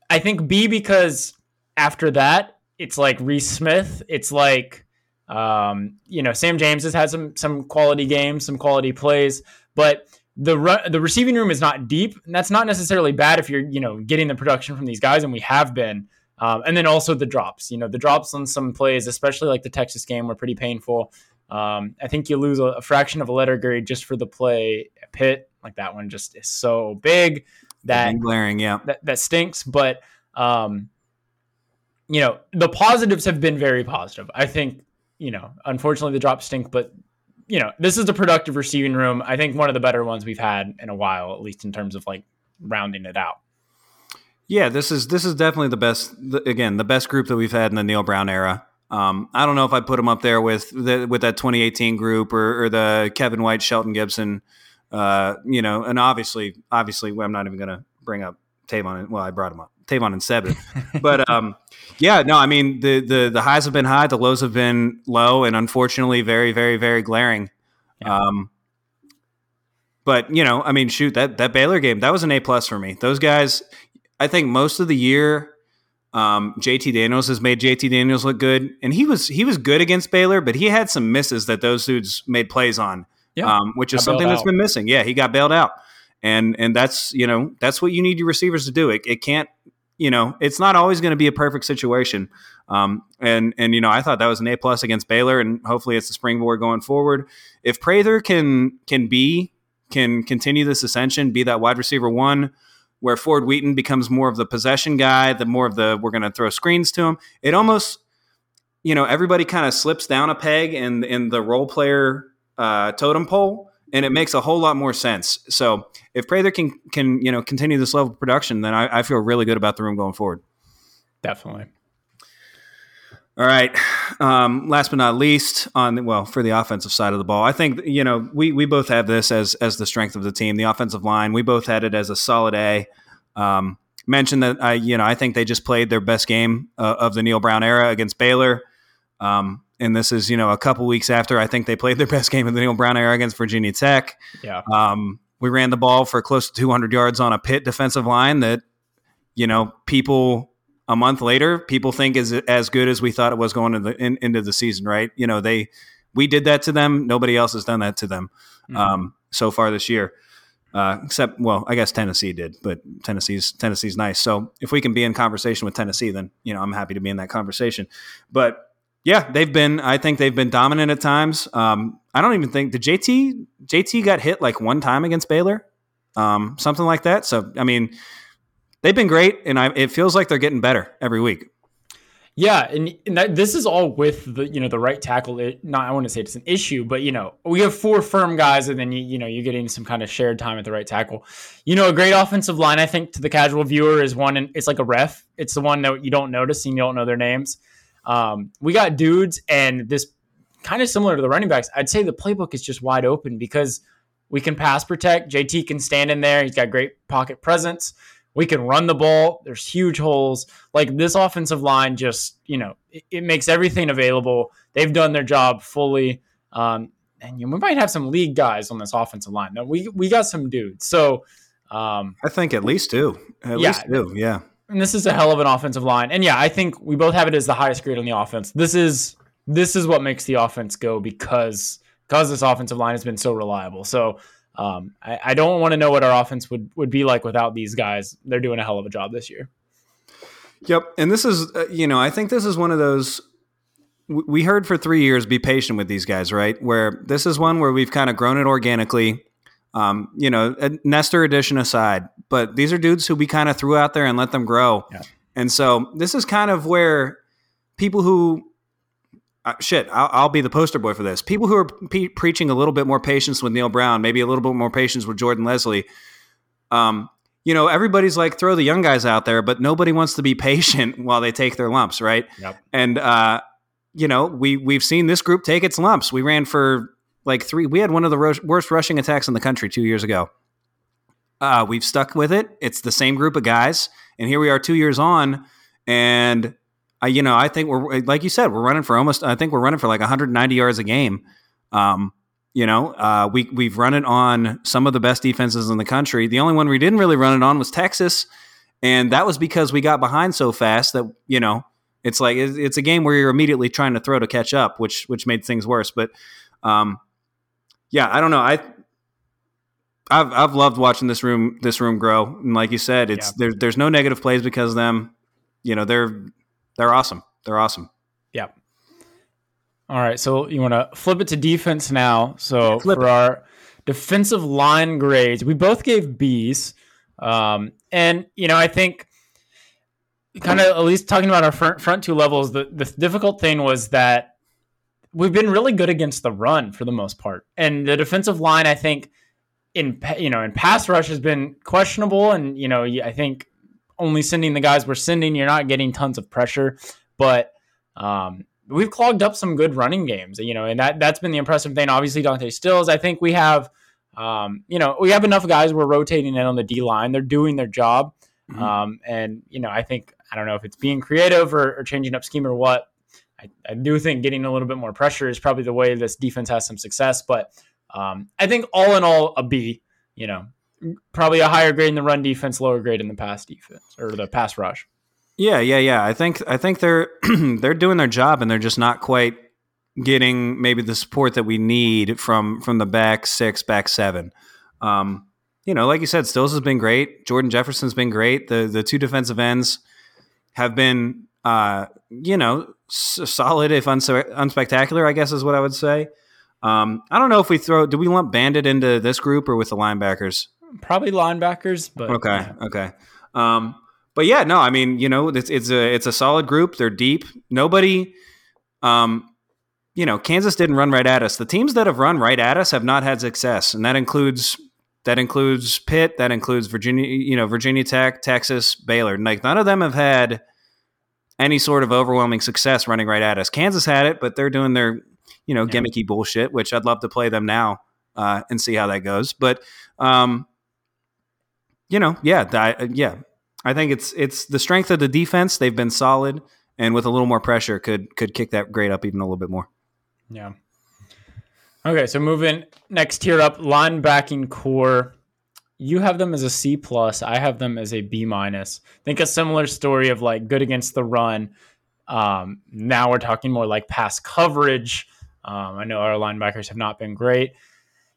I think B because after that it's like Reese Smith. It's like um, you know, Sam James has had some some quality games, some quality plays, but the re- the receiving room is not deep, and that's not necessarily bad if you're you know getting the production from these guys, and we have been. Um, and then also the drops. You know, the drops on some plays, especially like the Texas game, were pretty painful. Um, I think you lose a, a, fraction of a letter grade just for the play Pitt. Like that one just is so big that glaring, yeah, that, that stinks. But um, you know, the positives have been very positive. I think you know, unfortunately the drops stink, but you know, this is a productive receiving room. I think one of the better ones we've had in a while, at least in terms of like rounding it out. Yeah, this is this is definitely the best. Again, the best group that we've had in the Neal Brown era. Um, I don't know if I put them up there with the, with that 2018 group or, or the Kevin White, Shelton Gibson. Uh, you know, and obviously, obviously, I'm not even going to bring up Tavon. Well, I brought him up. Tavon and seven. but um, yeah, no, I mean the the the highs have been high, the lows have been low, and unfortunately, very, very, very glaring. Yeah. Um, but you know, I mean, shoot that that Baylor game that was an A plus for me. Those guys, I think most of the year. Um, JT Daniels has made JT Daniels look good, and he was he was good against Baylor, but he had some misses that those dudes made plays on, yeah. um, which is something that's been missing. Yeah, he got bailed out, and and that's you know that's what you need your receivers to do. It, it can't you know, it's not always going to be a perfect situation. Um, and and you know, I thought that was an A plus against Baylor, and hopefully it's a springboard going forward. If Prather can can be can continue this ascension, be that wide receiver one, where Ford Wheaton becomes more of the possession guy, the more of the we're going to throw screens to him. It almost, you know, everybody kind of slips down a peg in in the role player uh, totem pole and it makes a whole lot more sense. So if Prather can can you know continue this level of production, then I, I feel really good about the room going forward. Definitely. All right. Um, last but not least, on well for the offensive side of the ball, I think you know we we both have this as as the strength of the team. The offensive line, we both had it as a solid A. Um, mentioned that I you know I think they just played their best game uh, of the Neal Brown era against Baylor. Um, and this is you know a couple weeks after I think they played their best game of the Neal Brown era against Virginia Tech. Yeah. Um, we ran the ball for close to 200 yards on a Pitt defensive line that you know people a month later people think is as good as we thought it was going into the in, into the season. Right? You know they we did that to them. Nobody else has done that to them mm-hmm. um, so far this year. Uh, except, well, I guess Tennessee did, but Tennessee's Tennessee's nice. So if we can be in conversation with Tennessee, then you know I'm happy to be in that conversation. But yeah, they've been. I think they've been dominant at times. Um, I don't even think the JT JT got hit like one time against Baylor, um, something like that. So I mean, they've been great, and I, it feels like they're getting better every week. Yeah, and, and that, this is all with the you know the right tackle. It, not I want to say it's an issue, but you know we have four firm guys, and then you you know you're getting some kind of shared time at the right tackle. You know, a great offensive line, I think, to the casual viewer is one, and it's like a ref. It's the one that you don't notice and you don't know their names. Um, we got dudes, and this kind of similar to the running backs. I'd say the playbook is just wide open because we can pass protect. JT can stand in there. He's got great pocket presence. We can run the ball. There's huge holes. Like this offensive line, just you know, it, it makes everything available. They've done their job fully, um, and you know, we might have some league guys on this offensive line. Now we we got some dudes. So um, I think at least two. At Yeah. least two. Yeah. And this is a hell of an offensive line. And yeah, I think we both have it as the highest grade on the offense. This is this is what makes the offense go because because this offensive line has been so reliable. So um, I, I don't want to know what our offense would would be like without these guys. They're doing a hell of a job this year. Yep. And this is, uh, you know, I think this is one of those. We heard for three years, be patient with these guys, right? Where this is one where we've kind of grown it organically. Um, you know, a Nester addition aside, but these are dudes who we kind of threw out there and let them grow. Yeah. And so this is kind of where people who, uh, shit, I'll, I'll be the poster boy for this. People who are pe- preaching a little bit more patience with Neal Brown, maybe a little bit more patience with Jordan Leslie. Um, you know, everybody's like throw the young guys out there, but nobody wants to be patient while they take their lumps, right? Yep. And uh, you know, we we've seen this group take its lumps. We ran for like three. We had one of the ro- worst rushing attacks in the country two years ago. Uh, we've stuck with it. It's the same group of guys, and here we are two years on, and uh, you know, I think we're like you said, we're running for almost. I think we're running for like 190 yards a game. Um, you know, uh, we we've run it on some of the best defenses in the country. The only one we didn't really run it on was Texas, and that was because we got behind so fast that you know it's like it's a game where you're immediately trying to throw to catch up, which which made things worse. But um, yeah, I don't know. I I've I've loved watching this room this room grow, and like you said, it's Yeah. there's there's no negative plays because of them. You know, they're they're awesome. They're awesome. Yeah. All right. So you want to flip it to defense now. So Flip for it. our defensive line grades, we both gave B's. Um, and, you know, I think kind of at least talking about our front, front two levels, the, the difficult thing was that we've been really good against the run for the most part. And the defensive line, I think, in you know in pass rush has been questionable, and you know I think only sending the guys we're sending, you're not getting tons of pressure, but um, we've clogged up some good running games, you know, and that that's been the impressive thing. Obviously, Dante Stills, I think we have, um, you know, we have enough guys we're rotating in on the D line. They're doing their job, Mhm. um, and you know, I think I don't know if it's being creative or, or changing up scheme or what. I, I do think getting a little bit more pressure is probably the way this defense has some success, but um, I think all in all, a B. You know, probably a higher grade in the run defense, lower grade in the pass defense or the pass rush. Yeah, yeah, yeah. I think I think they're they're doing their job and they're just not quite getting maybe the support that we need from from the back six, back seven. Um, you know, like you said, Stills has been great. Jordan Jefferson's been great. The the two defensive ends have been uh, you know, solid if unspectacular, I guess is what I would say. Um, I don't know if we throw do we lump Bandit into this group or with the linebackers? Probably linebackers, but Okay, yeah. okay. Um, but yeah, no, I mean, you know, it's, it's a it's a solid group. They're deep. Nobody, um, you know, Kansas didn't run right at us. The teams that have run right at us have not had success, and that includes that includes Pitt, that includes Virginia, you know, Virginia Tech, Texas, Baylor. Like none of them have had any sort of overwhelming success running right at us. Kansas had it, but they're doing their, you know, Yeah. gimmicky bullshit, which I'd love to play them now uh, and see how that goes. But um, you know, yeah, I, yeah. I think it's it's the strength of the defense. They've been solid, and with a little more pressure, could could kick that grade up even a little bit more. Yeah. Okay, so moving next tier up, linebacking core. You have them as a C plus. I have them as a B minus. Think a similar story of like good against the run. Um, now we're talking more like pass coverage. Um, I know our linebackers have not been great.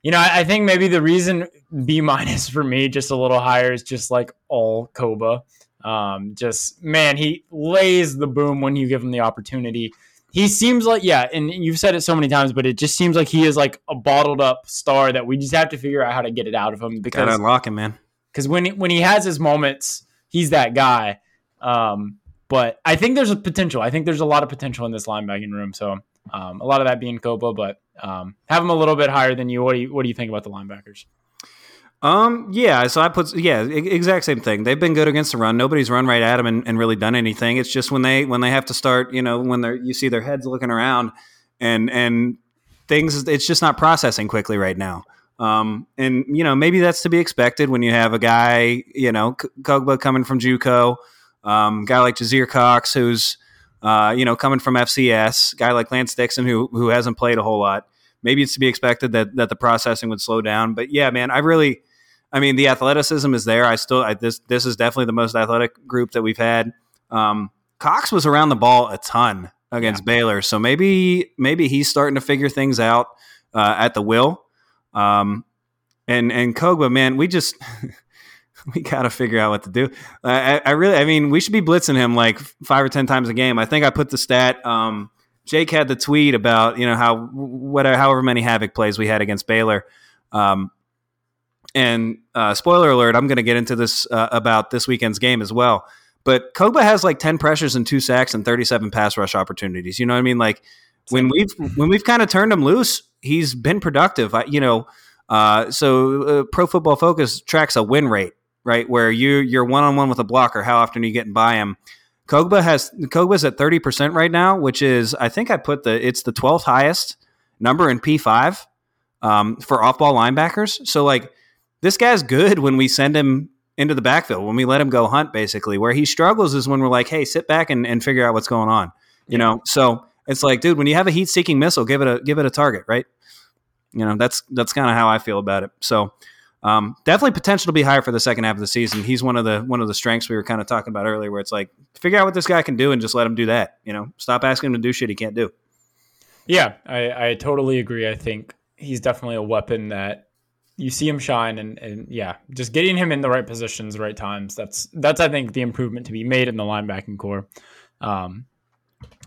You know, I, I think maybe the reason B minus for me just a little higher is just like all Kpogba. Um, just man, he lays the boom when you give him the opportunity he seems like yeah, and you've said it so many times, but it just seems like he is like a bottled up star that we just have to figure out how to get it out of him because Got to because unlock him, man. because when he, when he has his moments, he's that guy. Um, but I think there's a potential. I think there's a lot of potential in this linebacking room. So um, a lot of that being Kpogba, but um, have him a little bit higher than you. What do you What do you think about the linebackers? Um, yeah, so I put yeah, exact same thing. They've been good against the run. Nobody's run right at them and, and really done anything. It's just when they when they have to start, you know, when they're you see their heads looking around and and things it's just not processing quickly right now. Um, and you know, maybe that's to be expected when you have a guy, you know, Kpogba coming from JUCO, um, guy like Jasir Cox who's uh, you know, coming from FCS, guy like Lance Dixon who who hasn't played a whole lot. Maybe it's to be expected that that the processing would slow down. But yeah, man, I really I mean, the athleticism is there. I still I, this this is definitely the most athletic group that we've had. Um, Cox was around the ball a ton against yeah. Baylor, so maybe maybe he's starting to figure things out uh, at the will. Um, and and Kpogba, man, we just we got to figure out what to do. I, I, really, I mean, we should be blitzing him like five or ten times a game. I think I put the stat. Um, Jake had the tweet about you know how whatever however many havoc plays we had against Baylor. Um, and uh, spoiler alert, I'm going to get into this uh, about this weekend's game as well. But Kpogba has like 10 pressures and two sacks and 37 pass rush opportunities. You know what I mean? Like when we've when we've kind of turned him loose, he's been productive. I, you know, uh, so uh, Pro Football Focus tracks a win rate, right? Where you you're one on one with a blocker. How often are you getting by him? Kpogba has Kpogba's at 30 percent right now, which is I think I put the it's the 12th highest number in P5 um, for off ball linebackers. So like this guy's good when we send him into the backfield, when we let him go hunt, basically. Where he struggles is when we're like, hey, sit back and, and figure out what's going on. You know, so it's like, dude, when you have a heat seeking missile, give it a give it a target, right? You know, that's that's kind of how I feel about it. So um, definitely potential to be higher for the second half of the season. He's one of the one of the strengths we were kind of talking about earlier, where it's like figure out what this guy can do and just let him do that. You know, stop asking him to do shit he can't do. Yeah, I, I totally agree. I think he's definitely a weapon that you see him shine and, and yeah, just getting him in the right positions, the right times. That's that's I think the improvement to be made in the linebacking core. Um,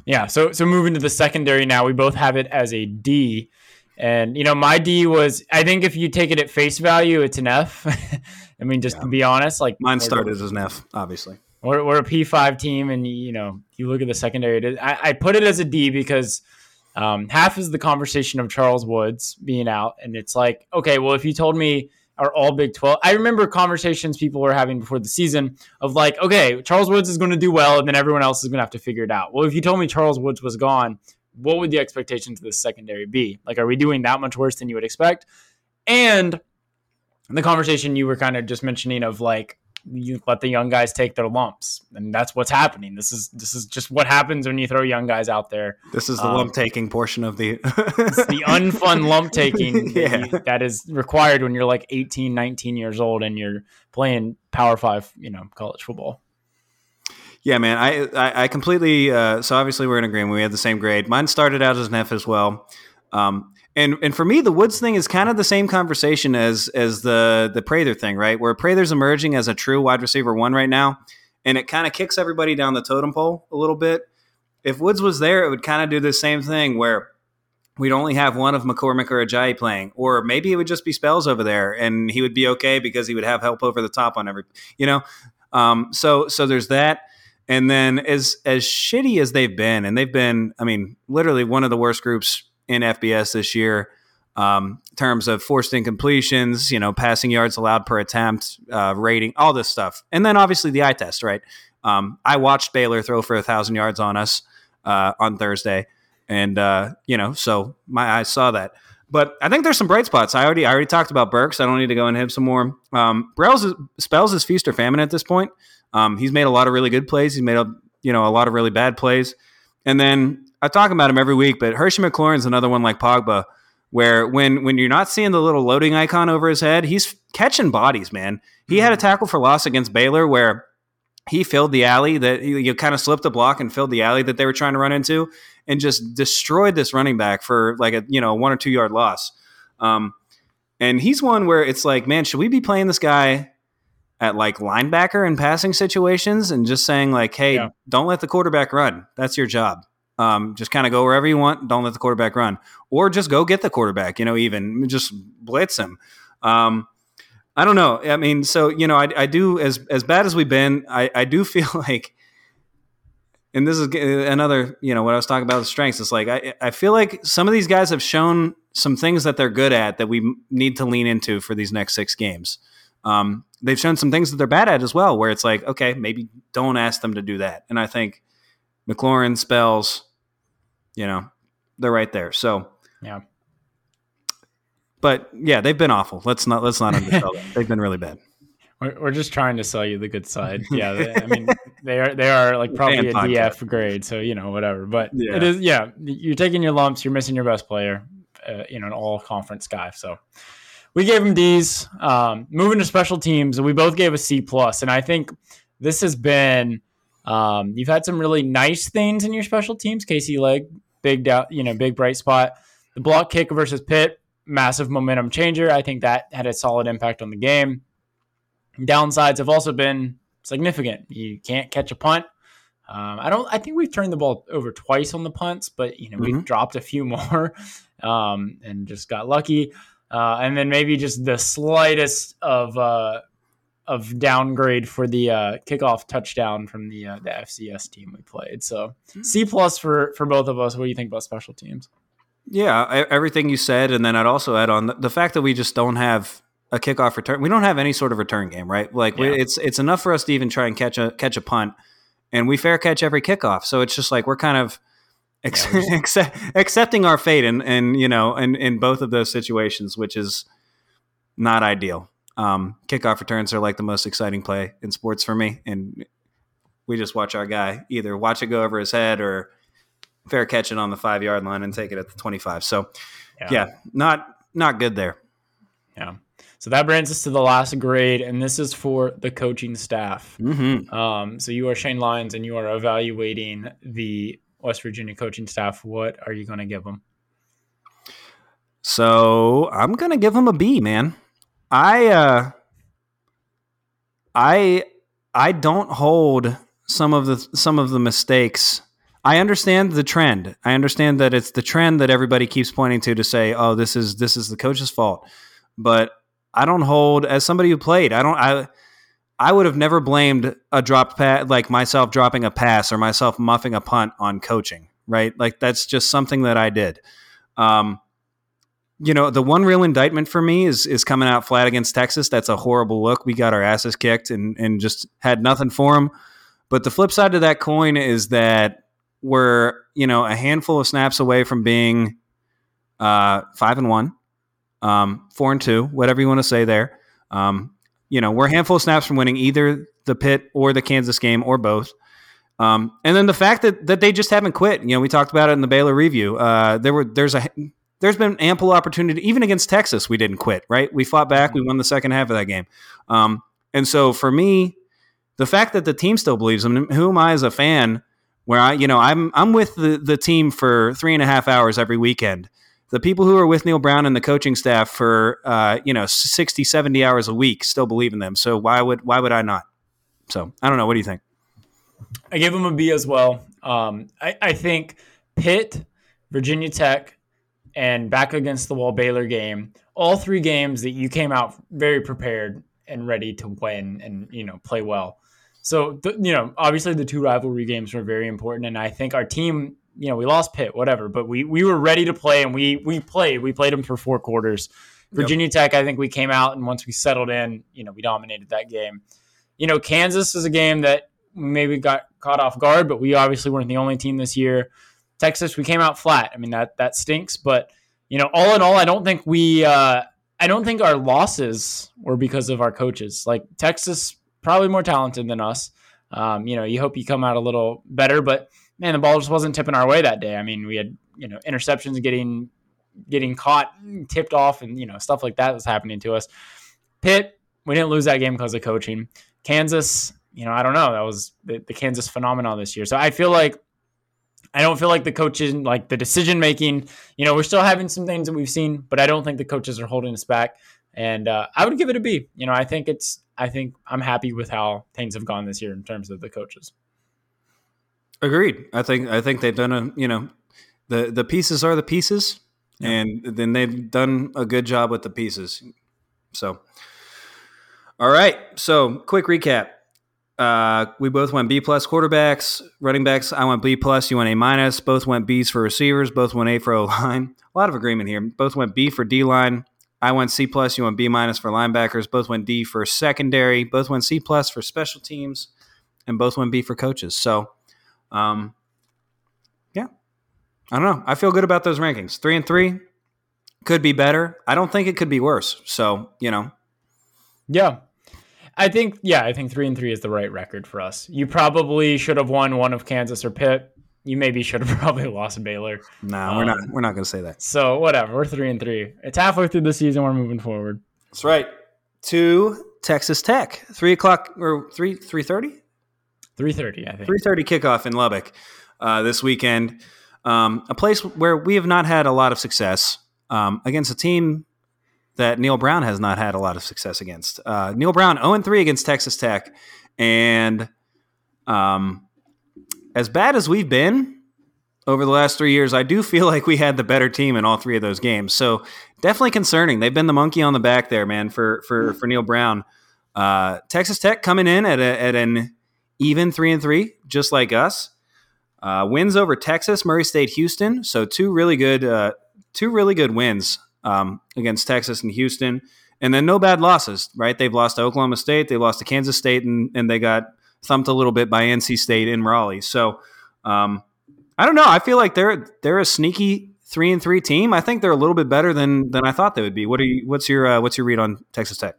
yeah, so so moving to the secondary now, we both have it as a D. And you know, my D was I think if you take it at face value, it's an F. I mean, just yeah. to be honest, like mine started as an F, obviously. We're, we're a P five team, and you know, you look at the secondary. I, I put it as a D because um, half is the conversation of Charles Woods being out, and it's like, okay, well, if you told me are all Big 12, I remember conversations people were having before the season of like, okay, Charles Woods is going to do well, and then everyone else is going to have to figure it out. Well, if you told me Charles Woods was gone, what would the expectations of the secondary be? Like, are we doing that much worse than you would expect? And the conversation you were kind of just mentioning of like, you let the young guys take their lumps, and that's what's happening. This is this is just what happens when you throw young guys out there. This is the um, lump taking portion of the the unfun lump taking yeah. that, you, that is required when you're like 18, 19 years old and you're playing Power Five, you know, college football. Yeah, man, I I, I completely. Uh, so obviously we're in agreement. We had the same grade. Mine started out as an F as well. Um, and and for me, the Woods thing is kind of the same conversation as as the the Prather thing, right? Where Prather's emerging as a true wide receiver one right now, and it kind of kicks everybody down the totem pole a little bit. If Woods was there, it would kind of do the same thing where we'd only have one of McCormick or Ajayi playing, or maybe it would just be Spells over there, and he would be okay because he would have help over the top on every, you know. Um, so so there's that. And then as as shitty as they've been, and they've been, I mean, literally one of the worst groups in FBS this year. Um, in terms of forced incompletions, you know, passing yards allowed per attempt, uh, rating, all this stuff, and then obviously the eye test, right? Um, I watched Baylor throw for a thousand yards on us uh, on Thursday, and uh, you know, so my eyes saw that. But I think there's some bright spots. I already I already talked about Burks. I don't need to go into him some more. Um, Brells spells his feast or famine at this point. Um, he's made a lot of really good plays. He's made a you know a lot of really bad plays, and then I talk about him every week, but Hershey McLaurin's another one like Kpogba, where when when you're not seeing the little loading icon over his head, he's catching bodies, man. He had a mm-hmm. tackle for loss against Baylor where he filled the alley that you kind of slipped a block and filled the alley that they were trying to run into, and just destroyed this running back for like a you know one or two yard loss. Um, and he's one where it's like, man, should we be playing this guy at like linebacker in passing situations and just saying like, hey, yeah. don't let the quarterback run. That's your job. Um, just kind of go wherever you want. Don't let the quarterback run, or just go get the quarterback. You know, even just blitz him. Um, I don't know. I mean, so you know, I, I do as as bad as we've been. I, I do feel like and this is another, you know, what I was talking about the strengths. It's like I, I feel like some of these guys have shown some things that they're good at that we need to lean into for these next six games. Um, they've shown some things that they're bad at as well, where it's like, okay, maybe don't ask them to do that. And I think McLaurin spells, you know, they're right there. So Yeah. but yeah, they've been awful. Let's not let's not undersell them. They've been really bad. We're, we're just trying to sell you the good side. Yeah, they, I mean they are they are like probably a DF grade, so you know whatever. But Yeah. it is yeah. You're taking your lumps. You're missing your best player. Uh, you know, an all conference guy. So we gave him D's. Um, moving to special teams, we both gave a C plus, and I think this has been. Um, you've had some really nice things in your special teams. Casey Legg, big doubt, you know, big bright spot. The block kick versus Pitt, massive momentum changer. I think that had a solid impact on the game. Downsides have also been significant. You can't catch a punt. Um, I don't. I think we've turned the ball over twice on the punts, but you know we've Mhm. dropped a few more, um, and just got lucky. Uh, and then maybe just the slightest of uh, of downgrade for the uh, kickoff touchdown from the uh, the FCS team we played. So C plus for for both of us. What do you think about special teams? Yeah, e- everything you said, and then I'd also add on the, the fact that we just don't have a kickoff return. We don't have any sort of return game, right? Like we, it's it's enough for us to even try and catch a catch a punt, and we fair catch every kickoff. So it's just like we're kind of ex- Yeah, we accept, accepting our fate, and and you know, in in both of those situations, which is not ideal. Um, kickoff returns are like the most exciting play in sports for me, and we just watch our guy either watch it go over his head or fair catch it on the five yard line and take it at the twenty five. So yeah, not not good there. yeah. So that brings us to the last grade, and this is for the coaching staff. Mm-hmm. Um, so you are Shane Lyons, and you are evaluating the West Virginia coaching staff. What are you going to give them? So I'm gonna give them a B, man. I uh, I I don't hold some of the some of the mistakes. I understand the trend. I understand that it's the trend that everybody keeps pointing to to say, "Oh, this is this is the coach's fault." But I don't hold as somebody who played. I don't. I I would have never blamed a dropped pass, like myself dropping a pass or myself muffing a punt on coaching. Right? Like that's just something that I did. Um, you know, the one real indictment for me is is coming out flat against Texas. That's a horrible look. We got our asses kicked and and just had nothing for them. But the flip side to that coin is that we're you know a handful of snaps away from being uh, five and one, um, four and two, whatever you want to say there. Um, you know, we're a handful of snaps from winning either the Pitt or the Kansas game or both. Um, and then the fact that that they just haven't quit. You know, we talked about it in the Baylor review. Uh, there were there's a there's been ample opportunity even against Texas. We didn't quit. Right, we fought back. We won the second half of that game. Um, and so for me, the fact that the team still believes him. Who am I as a fan? Where I, you know, I'm I'm with the the team for three and a half hours every weekend. The people who are with Neal Brown and the coaching staff for uh, you know 60, 70 hours a week still believe in them. So why would why would I not? So I don't know. What do you think? I give them a B as well. Um, I, I think Pitt, Virginia Tech, and back against the wall Baylor game, all three games that you came out very prepared and ready to win and you know play well. So th- you know, obviously the two rivalry games were very important, and I think our team, you know, we lost Pitt, whatever, but we we were ready to play, and we we played. We played them for four quarters. Virginia Tech, I think we came out, and once we settled in, you know, we dominated that game. You know, Kansas is a game that maybe got caught off guard, but we obviously weren't the only team this year. Texas, we came out flat. I mean that that stinks, but you know, all in all, I don't think we. Uh, I don't think our losses were because of our coaches. Like Texas, probably more talented than us. Um, you know, you hope you come out a little better, but man, the ball just wasn't tipping our way that day. I mean, we had you know interceptions getting getting caught, tipped off, and you know stuff like that was happening to us. Pitt, we didn't lose that game because of coaching. Kansas, you know, I don't know. That was the, the Kansas phenomenon this year. So I feel like I don't feel like the coaches, like the decision making, you know, we're still having some things that we've seen, but I don't think the coaches are holding us back. And uh, I would give it a B. You know, I think it's, I think I'm happy with how things have gone this year in terms of the coaches. Agreed. I think I think they've done a you know the the pieces are the pieces, and then they've done a good job with the pieces. So, all right. So, quick recap. Uh, we both went B plus quarterbacks, running backs. I went B plus. You went A minus. Both went B's for receivers. Both went A for O line. A lot of agreement here. Both went B for D line. I went C plus. You went B minus for linebackers. Both went D for secondary. Both went C plus for special teams, and both went B for coaches. So, um, yeah, I don't know. I feel good about those rankings. Three and three could be better. I don't think it could be worse. So, you know, Yeah. I think yeah, I think three and three is the right record for us. You probably should have won one of Kansas or Pitt. You maybe should have probably lost Baylor. no, we're not. We're not going to say that. So whatever, we're three and three. It's halfway through the season. We're moving forward. That's right. To Texas Tech, three o'clock or three three thirty. Three thirty, I think. Three thirty kickoff in Lubbock uh, this weekend. Um, a place where we have not had a lot of success um, against a team that Neal Brown has not had a lot of success against. Uh, Neal Brown 0 3 against Texas Tech, and um, as bad as we've been over the last three years, I do feel like we had the better team in all three of those games. So definitely concerning. They've been the monkey on the back there, man, for for for Neal Brown. Uh, Texas Tech coming in at a, at an even three and three, just like us. Uh, wins over Texas, Murray State, Houston. So two really good, uh, two really good wins um, against Texas and Houston, and then no bad losses. Right? They've lost to Oklahoma State, they lost to Kansas State, and and they got thumped a little bit by NC State in Raleigh. So um, I don't know. I feel like they're they're a sneaky three and three team. I think they're a little bit better than than I thought they would be. What are you? What's your uh, what's your read on Texas Tech?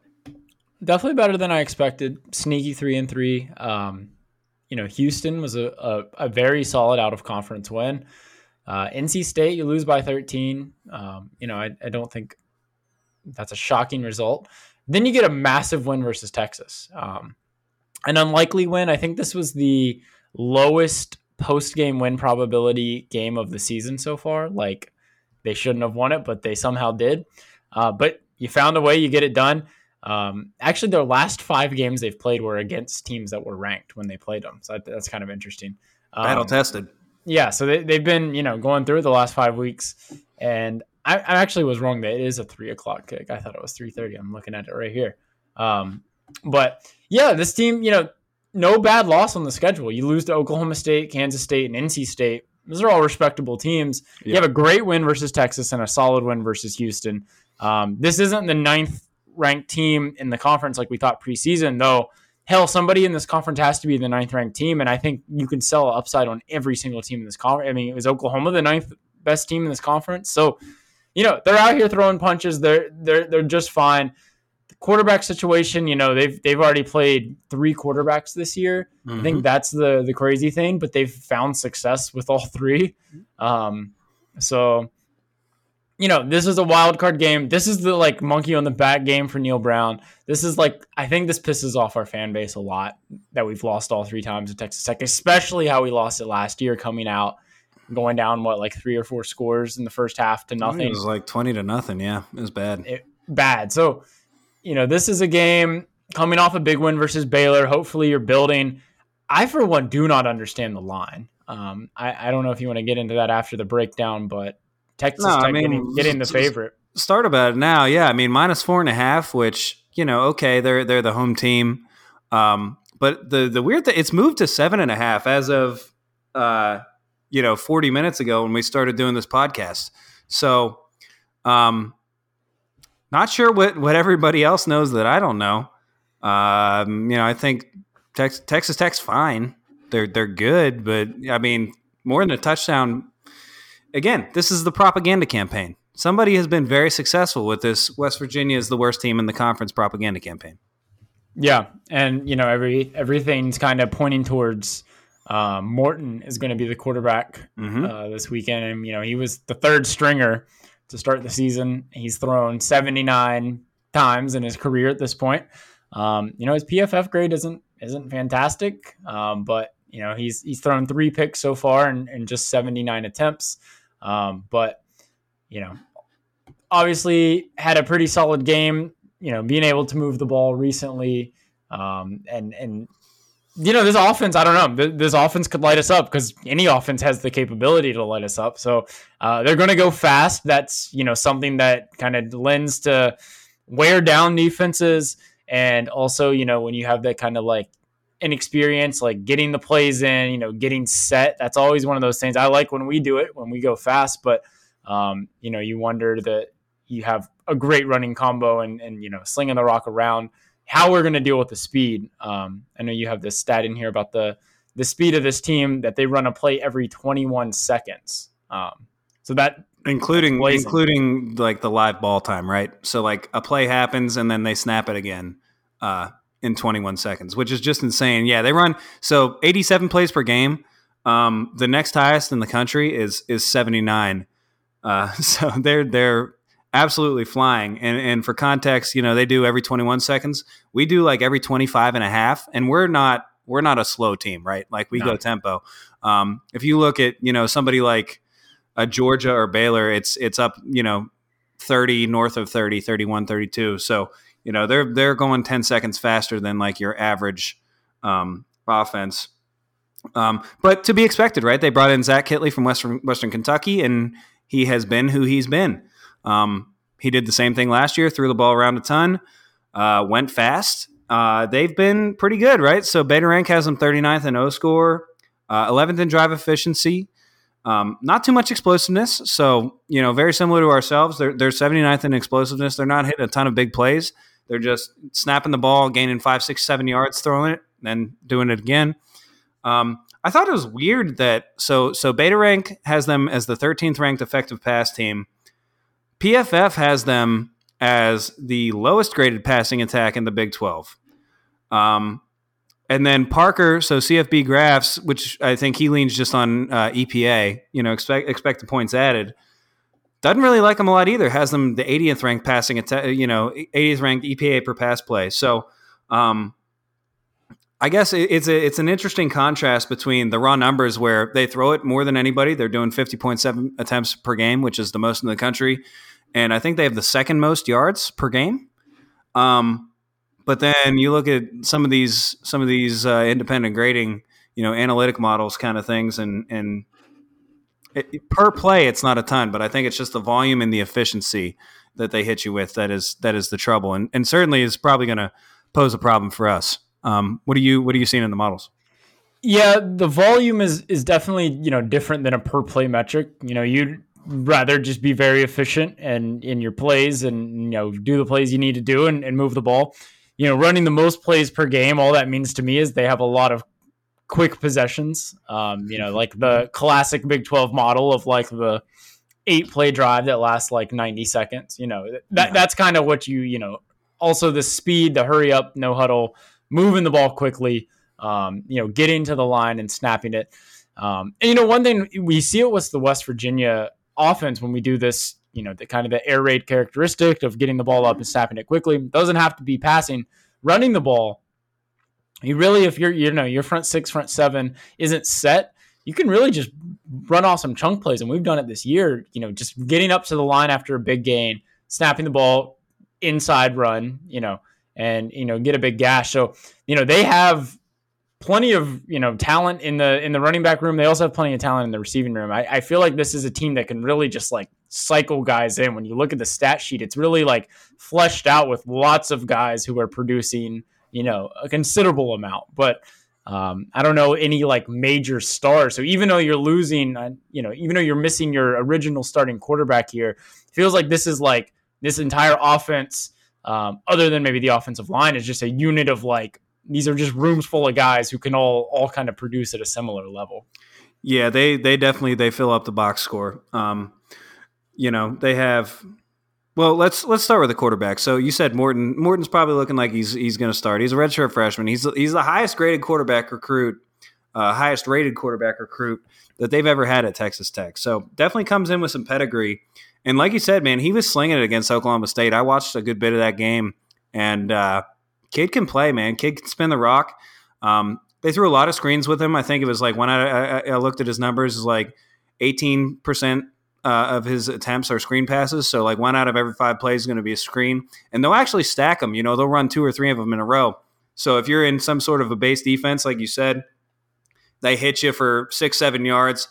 Definitely better than I expected. Sneaky three and three. Um, you know, Houston was a, a, a very solid out of conference win. Uh, NC State, you lose by 13. Um, you know, I, I don't think that's a shocking result. Then you get a massive win versus Texas. Um, an unlikely win. I think this was the lowest post game win probability game of the season so far. Like they shouldn't have won it, but they somehow did. Uh, but you found a way, you get it done. Um, actually, their last five games they've played were against teams that were ranked when they played them. So that, that's kind of interesting. Um, Battle tested. Yeah, so they, they've been you know going through the last five weeks, and I, I actually was wrong that it is a three o'clock kick. I thought it was three thirty. I'm looking at it right here. Um, but yeah, this team, you know, no bad loss on the schedule. You lose to Oklahoma State, Kansas State, and NC State. Those are all respectable teams. You have a great win versus Texas and a solid win versus Houston. Um, this isn't the ninth ranked team in the conference like we thought preseason, though. Hell, somebody in this conference has to be the ninth ranked team, and I think you can sell upside on every single team in this conference. I mean, it was Oklahoma the ninth best team in this conference, so you know they're out here throwing punches. They're they're they're just fine. The quarterback situation, you know, they've they've already played three quarterbacks this year. I think that's the the crazy thing, but they've found success with all three. Um, so you know, this is a wild card game. This is the like monkey on the back game for Neal Brown. This is like I think this pisses off our fan base a lot that we've lost all three times at Texas Tech, especially how we lost it last year coming out going down what like three or four scores in the first half to nothing. It was like twenty to nothing. Yeah, it was bad. it, bad. So, you know, this is a game coming off a big win versus Baylor. Hopefully, you're building. I, for one, do not understand the line. Um, I, I don't know if you want to get into that after the breakdown, but Texas No, I mean, getting, getting the favorite. Start about it now. Yeah, I mean minus four and a half, which you know, okay, they're they're the home team. Um, but the the weird thing, it's moved to seven and a half as of uh, you know, forty minutes ago when we started doing this podcast. So, um, not sure what what everybody else knows that I don't know. Um, you know, I think Tex- Texas Tech's fine. They're they're good, but I mean, more than a touchdown. Again, this is the propaganda campaign. Somebody has been very successful with this. West Virginia is the worst team in the conference propaganda campaign. Yeah, and you know every everything's kind of pointing towards um, Morton is going to be the quarterback Mhm. uh, this weekend, and you know he was the third stringer to start the season. He's thrown 79 times in his career at this point. Um, you know his PFF grade isn't isn't fantastic, um, but you know he's he's thrown three picks so far in, and just 79 attempts. Um, but you know, obviously had a pretty solid game. You know, being able to move the ball recently, um, and and you know, this offense, I don't know, this offense could light us up because any offense has the capability to light us up. So uh, they're going to go fast. That's you know something that kind of lends to wear down defenses, and also you know when you have that kind of like inexperience, like getting the plays in, you know, getting set. That's always one of those things. I like when we do it when we go fast, but um, you know, you wonder that you have a great running combo and and you know, slinging the rock around. How we're going to deal with the speed. Um, I know you have this stat in here about the the speed of this team that they run a play every 21 seconds. Um, so that including blazing. including like the live ball time, right? So like a play happens and then they snap it again uh, in 21 seconds, which is just insane. Yeah, they run so 87 plays per game. Um, the next highest in the country is is 79. Uh, so they're they're absolutely flying. And and for context, you know they do every 21 seconds. We do like every 25 and a half, and we're not we're not a slow team, right? Like we No. go tempo. Um, if you look at you know somebody like a Georgia or Baylor, it's it's up, you know, 30 north of 30, 31, 32. So, you know, they're they're going 10 seconds faster than like your average um, offense. Um, but to be expected, right? They brought in Zach Kittley from Western Western Kentucky, and he has been who he's been. Um, he did the same thing last year, threw the ball around a ton, uh, went fast. Uh, they've been pretty good, right? So Beta Rank has them 39th in O score, uh, 11th in drive efficiency. Um, not too much explosiveness. So, you know, very similar to ourselves. They're, they're 79th in explosiveness. They're not hitting a ton of big plays. They're just snapping the ball, gaining five, six, seven yards, throwing it, then doing it again. Um, I thought it was weird that so so Beta Rank has them as the 13th ranked effective pass team. PFF has them as the lowest graded passing attack in the Big 12. Um, and then Parker, so CFB graphs, which I think he leans just on uh, EPA, you know, expect expected points added. Doesn't really like them a lot either. Has them the 80th ranked passing attack, you know, 80th ranked EPA per pass play. So, um, I guess it's a, it's an interesting contrast between the raw numbers where they throw it more than anybody. They're doing 50.7 attempts per game, which is the most in the country, and I think they have the second most yards per game. Um, but then you look at some of these some of these uh, independent grading, you know, analytic models kind of things, and and it, per play it's not a ton, but I think it's just the volume and the efficiency that they hit you with that is that is the trouble, and and certainly is probably going to pose a problem for us. Um, what are you what are you seeing in the models? Yeah, the volume is is definitely you know different than a per play metric. You know, you'd rather just be very efficient and in your plays and you know do the plays you need to do and, and move the ball. You know, running the most plays per game, all that means to me is they have a lot of quick possessions. Um, you know, like the classic Big Twelve model of like the eight play drive that lasts like ninety seconds. You know, that Yeah. that's kind of what you you know. Also, the speed, the hurry up, no huddle, moving the ball quickly um, you know, getting to the line and snapping it. Um, and you know, one thing we see it was the West Virginia offense when we do this, you know, the kind of the air raid characteristic of getting the ball up and snapping it quickly. Doesn't have to be passing, running the ball. You really, if you're, you know, your front six, front seven isn't set, you can really just run off some chunk plays. And we've done it this year, you know, just getting up to the line after a big gain, snapping the ball inside run, you know, and, you know, get a big gash. So, you know, they have plenty of you know talent in the in the running back room. They also have plenty of talent in the receiving room. I, I feel like this is a team that can really just like cycle guys in. When you look at the stat sheet, it's really like fleshed out with lots of guys who are producing you know a considerable amount. But um, I don't know any like major stars. So even though you're losing, uh, you know, even though you're missing your original starting quarterback here, feels like this is like this entire offense. Um, other than maybe the offensive line is just a unit of like these are just rooms full of guys who can all all kind of produce at a similar level. Yeah, they they definitely they fill up the box score. Um, you know, they have. Well, let's let's start with the quarterback. So you said Morton. Morton's probably looking like he's he's going to start. He's a redshirt freshman. He's he's the highest graded quarterback recruit, uh, highest rated quarterback recruit that they've ever had at Texas Tech. So definitely comes in with some pedigree. And like you said, man, he was slinging it against Oklahoma State. I watched a good bit of that game, and uh, kid can play, man. Kid can spin the rock. Um, they threw a lot of screens with him. I think it was like when I, I, I looked at his numbers, is like eighteen percent uh, of his attempts are screen passes. So like one out of every five plays is going to be a screen, and they'll actually stack them. You know, they'll run two or three of them in a row. So if you're in some sort of a base defense, like you said, they hit you for six, seven yards,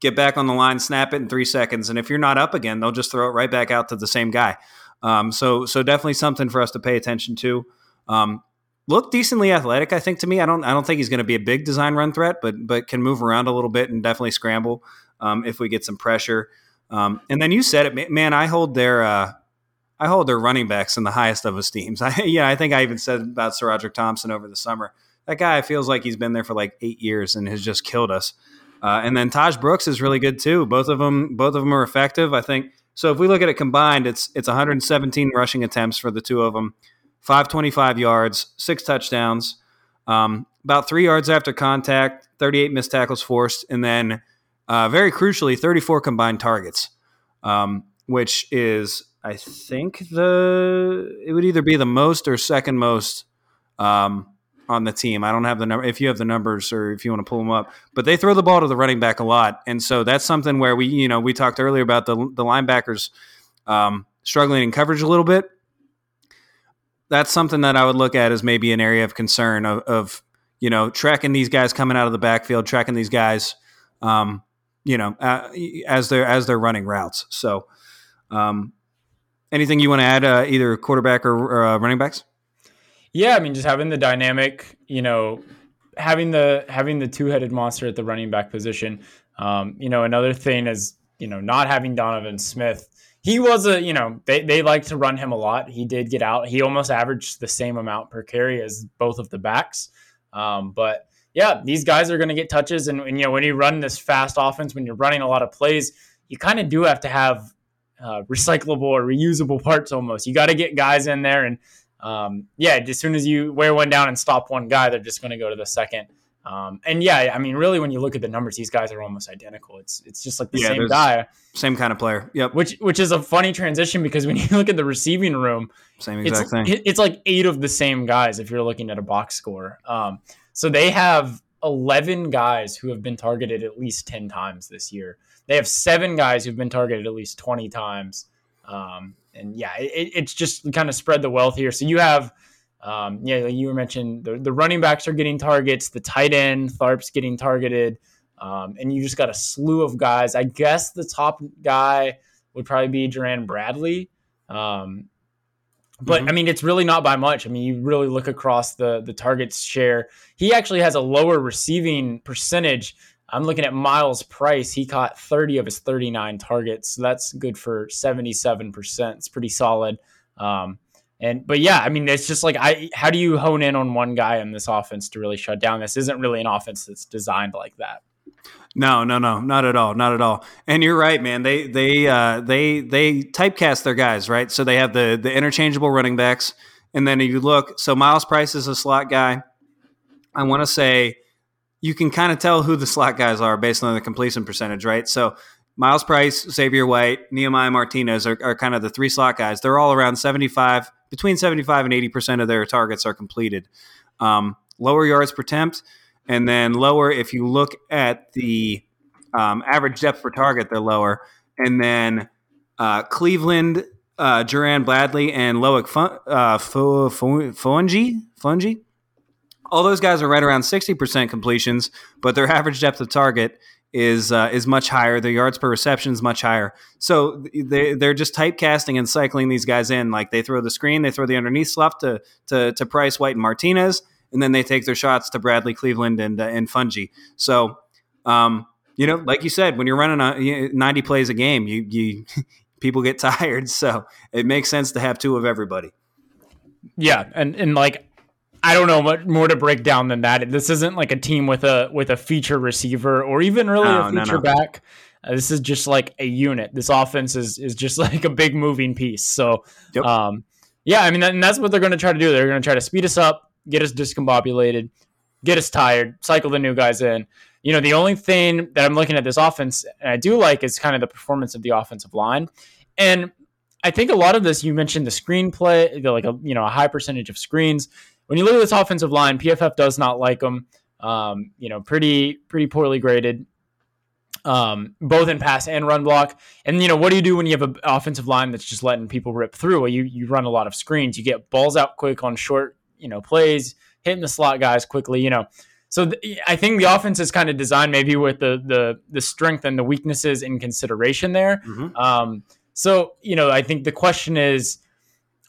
get back on the line, snap it in three seconds, and if you're not up again, they'll just throw it right back out to the same guy. Um, so so definitely something for us to pay attention to. Um, decently athletic. I think to me, I don't I don't think he's going to be a big design run threat, but but can move around a little bit and definitely scramble um, if we get some pressure. Um, and then you said it, man. I hold their uh, I hold their running backs in the highest of esteems. I, yeah, I think I even said about SaRodorick Thompson over the summer. That guy feels like he's been there for like eight years and has just killed us. Uh, and then Taj Brooks is really good too. Both of them, both of them are effective. I think so. If we look at it combined, it's it's 117 rushing attempts for the two of them, 525 yards, six touchdowns, um, about three yards after contact, 38 missed tackles forced, and then uh, very crucially, 34 combined targets, um, which is I think the it would either be the most or second most um, on the team. I don't have the number. If you have the numbers or if you want to pull them up, but they throw the ball to the running back a lot, and so that's something where we, you know, we talked earlier about the the linebackers um, struggling in coverage a little bit. That's something that I would look at as maybe an area of concern of, of you know tracking these guys coming out of the backfield, tracking these guys, um, you know, uh, as they're as they're running routes. So, um, anything you want to add, uh, either quarterback or, uh, running backs? Yeah, I mean, just having the dynamic, you know, having the having the two headed monster at the running back position. Um, you know, another thing is you know not having Donovan Smith. He was a you know they they like to run him a lot. He did get out. He almost averaged the same amount per carry as both of the backs. Um, but yeah, these guys are going to get touches, and, and you know when you run this fast offense, when you're running a lot of plays, you kind of do have to have uh, recyclable or reusable parts almost. You got to get guys in there and um, yeah, as soon as you wear one down and stop one guy, they're just going to go to the second. Um, and yeah, I mean, really, when you look at the numbers, these guys are almost identical. It's it's just like the yeah, same guy, same kind of player. Yep. Which which is a funny transition because when you look at the receiving room, same exact it's, thing. It's like eight of the same guys if you're looking at a box score. Um, so they have eleven guys who have been targeted at least ten times this year. They have seven guys who've been targeted at least twenty times. Um, and yeah, it, it's just kind of spread the wealth here. So you have, um, yeah, like you were mentioned the, the running backs are getting targets, the tight end Tharp's getting targeted, um, and you just got a slew of guys. I guess the top guy would probably be Jerand Bradley. Um, but mm-hmm. I mean, it's really not by much. I mean, you really look across the the targets share. He actually has a lower receiving percentage I'm looking at Myles Price. He caught 30 of his 39 targets. So that's good for 77%. It's pretty solid. Um, and but yeah, I mean, it's just like I. How do you hone in on one guy in this offense to really shut down? This isn't really an offense that's designed like that. No, no, no, not at all, not at all. And you're right, man. They they uh, they they typecast their guys, right? So they have the the interchangeable running backs, and then if you look, so Myles Price is a slot guy. I want to say you can kind of tell who the slot guys are based on the completion percentage, right? So Myles Price, Xavier White, Nehemiah Martinez are, are kind of the three slot guys. They're all around 75, between 75 and 80% of their targets are completed. Um, lower yards per attempt, and then lower, if you look at the um, average depth per target, they're lower. And then uh, Cleveland, uh, Jerand Bradley, and Loic uh, Fouonji, Fungi, all those guys are right around 60% completions, but their average depth of target is uh, is much higher. Their yards per reception is much higher. So they they're just typecasting and cycling these guys in. Like they throw the screen, they throw the underneath stuff to to to Price, White, and Martinez, and then they take their shots to Bradley, Cleveland, and uh, and Fungi. So. Um, you know, like you said, when you're running a, 90 plays a game, you you people get tired, so it makes sense to have two of everybody. Yeah, and and like I don't know what more to break down than that. This isn't like a team with a with a feature receiver or even really no, a feature no, no. back. Uh, this is just like a unit. This offense is is just like a big moving piece. So, yep. um, yeah, I mean, that, and that's what they're going to try to do. They're going to try to speed us up, get us discombobulated, get us tired, cycle the new guys in. You know, the only thing that I'm looking at this offense and I do like is kind of the performance of the offensive line. And I think a lot of this you mentioned the screenplay, like a you know a high percentage of screens when you look at this offensive line, PFF does not like them. Um, you know, pretty pretty poorly graded, um, both in pass and run block. And you know, what do you do when you have an offensive line that's just letting people rip through? Well, you you run a lot of screens. You get balls out quick on short, you know, plays, hitting the slot guys quickly. You know, so th- I think the offense is kind of designed maybe with the the the strength and the weaknesses in consideration there. Mm-hmm. Um, so you know, I think the question is,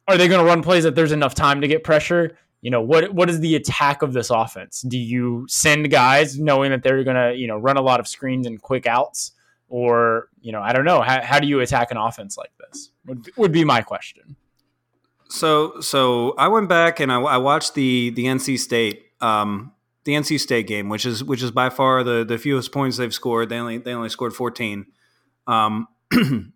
are they going to run plays that there's enough time to get pressure? you know what what is the attack of this offense? Do you send guys knowing that they're gonna you know run a lot of screens and quick outs, or you know I don't know how, how do you attack an offense like this? Would would be my question. So so I went back and I, I watched the the NC State um, the NC State game, which is which is by far the the fewest points they've scored. They only they only scored fourteen. Um,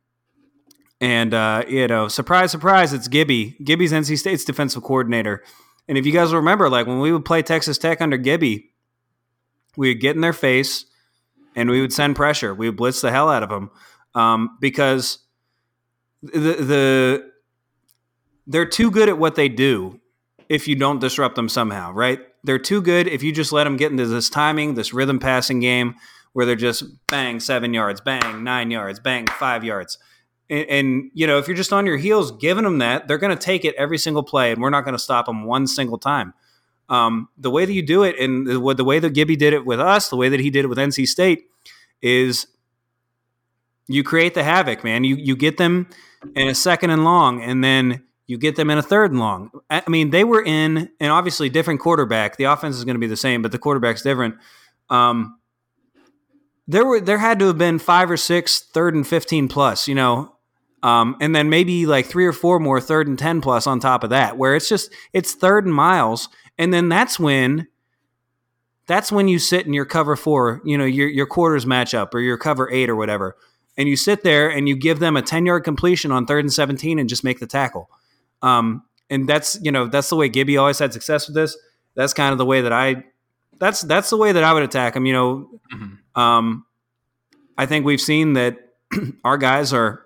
and uh, you know, surprise, surprise, it's Gibby. Gibby's NC State's defensive coordinator. And if you guys remember, like when we would play Texas Tech under Gibby, we would get in their face and we would send pressure. We would blitz the hell out of them um, because the, the they're too good at what they do if you don't disrupt them somehow, right? They're too good if you just let them get into this timing, this rhythm passing game where they're just bang seven yards, bang nine yards, bang five yards. And, and, you know, if you're just on your heels giving them that, they're going to take it every single play, and we're not going to stop them one single time. Um, the way that you do it, and the, the way that Gibby did it with us, the way that he did it with NC State, is you create the havoc, man. You you get them in a second and long, and then you get them in a third and long. I mean, they were in, and obviously different quarterback. The offense is going to be the same, but the quarterback's different. Um, there were there had to have been five or six third and fifteen plus, you know, um, and then maybe like three or four more third and ten plus on top of that, where it's just it's third and miles, and then that's when that's when you sit in your cover four, you know, your your quarters match up or your cover eight or whatever, and you sit there and you give them a ten yard completion on third and seventeen and just make the tackle. Um, and that's you know that's the way Gibby always had success with this. That's kind of the way that I that's that's the way that I would attack him. You know, mm-hmm. um, I think we've seen that our guys are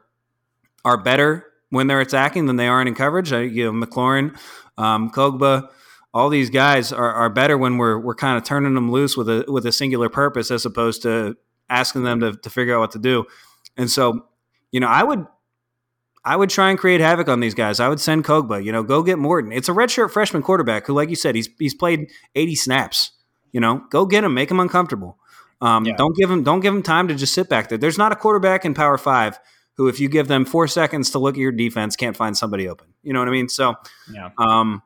are better when they're attacking than they are in coverage. Uh, you know, McLaurin, um, Kpogba, all these guys are, are better when we're we're kind of turning them loose with a with a singular purpose as opposed to asking them to, to figure out what to do. And so, you know, I would I would try and create havoc on these guys. I would send Kpogba, you know, go get Morton. It's a redshirt freshman quarterback who, like you said, he's he's played 80 snaps. You know, go get him, make him uncomfortable. Um, yeah. Don't give him don't give him time to just sit back there. There's not a quarterback in Power Five who, if you give them four seconds to look at your defense, can't find somebody open. You know what I mean? So, yeah. Um,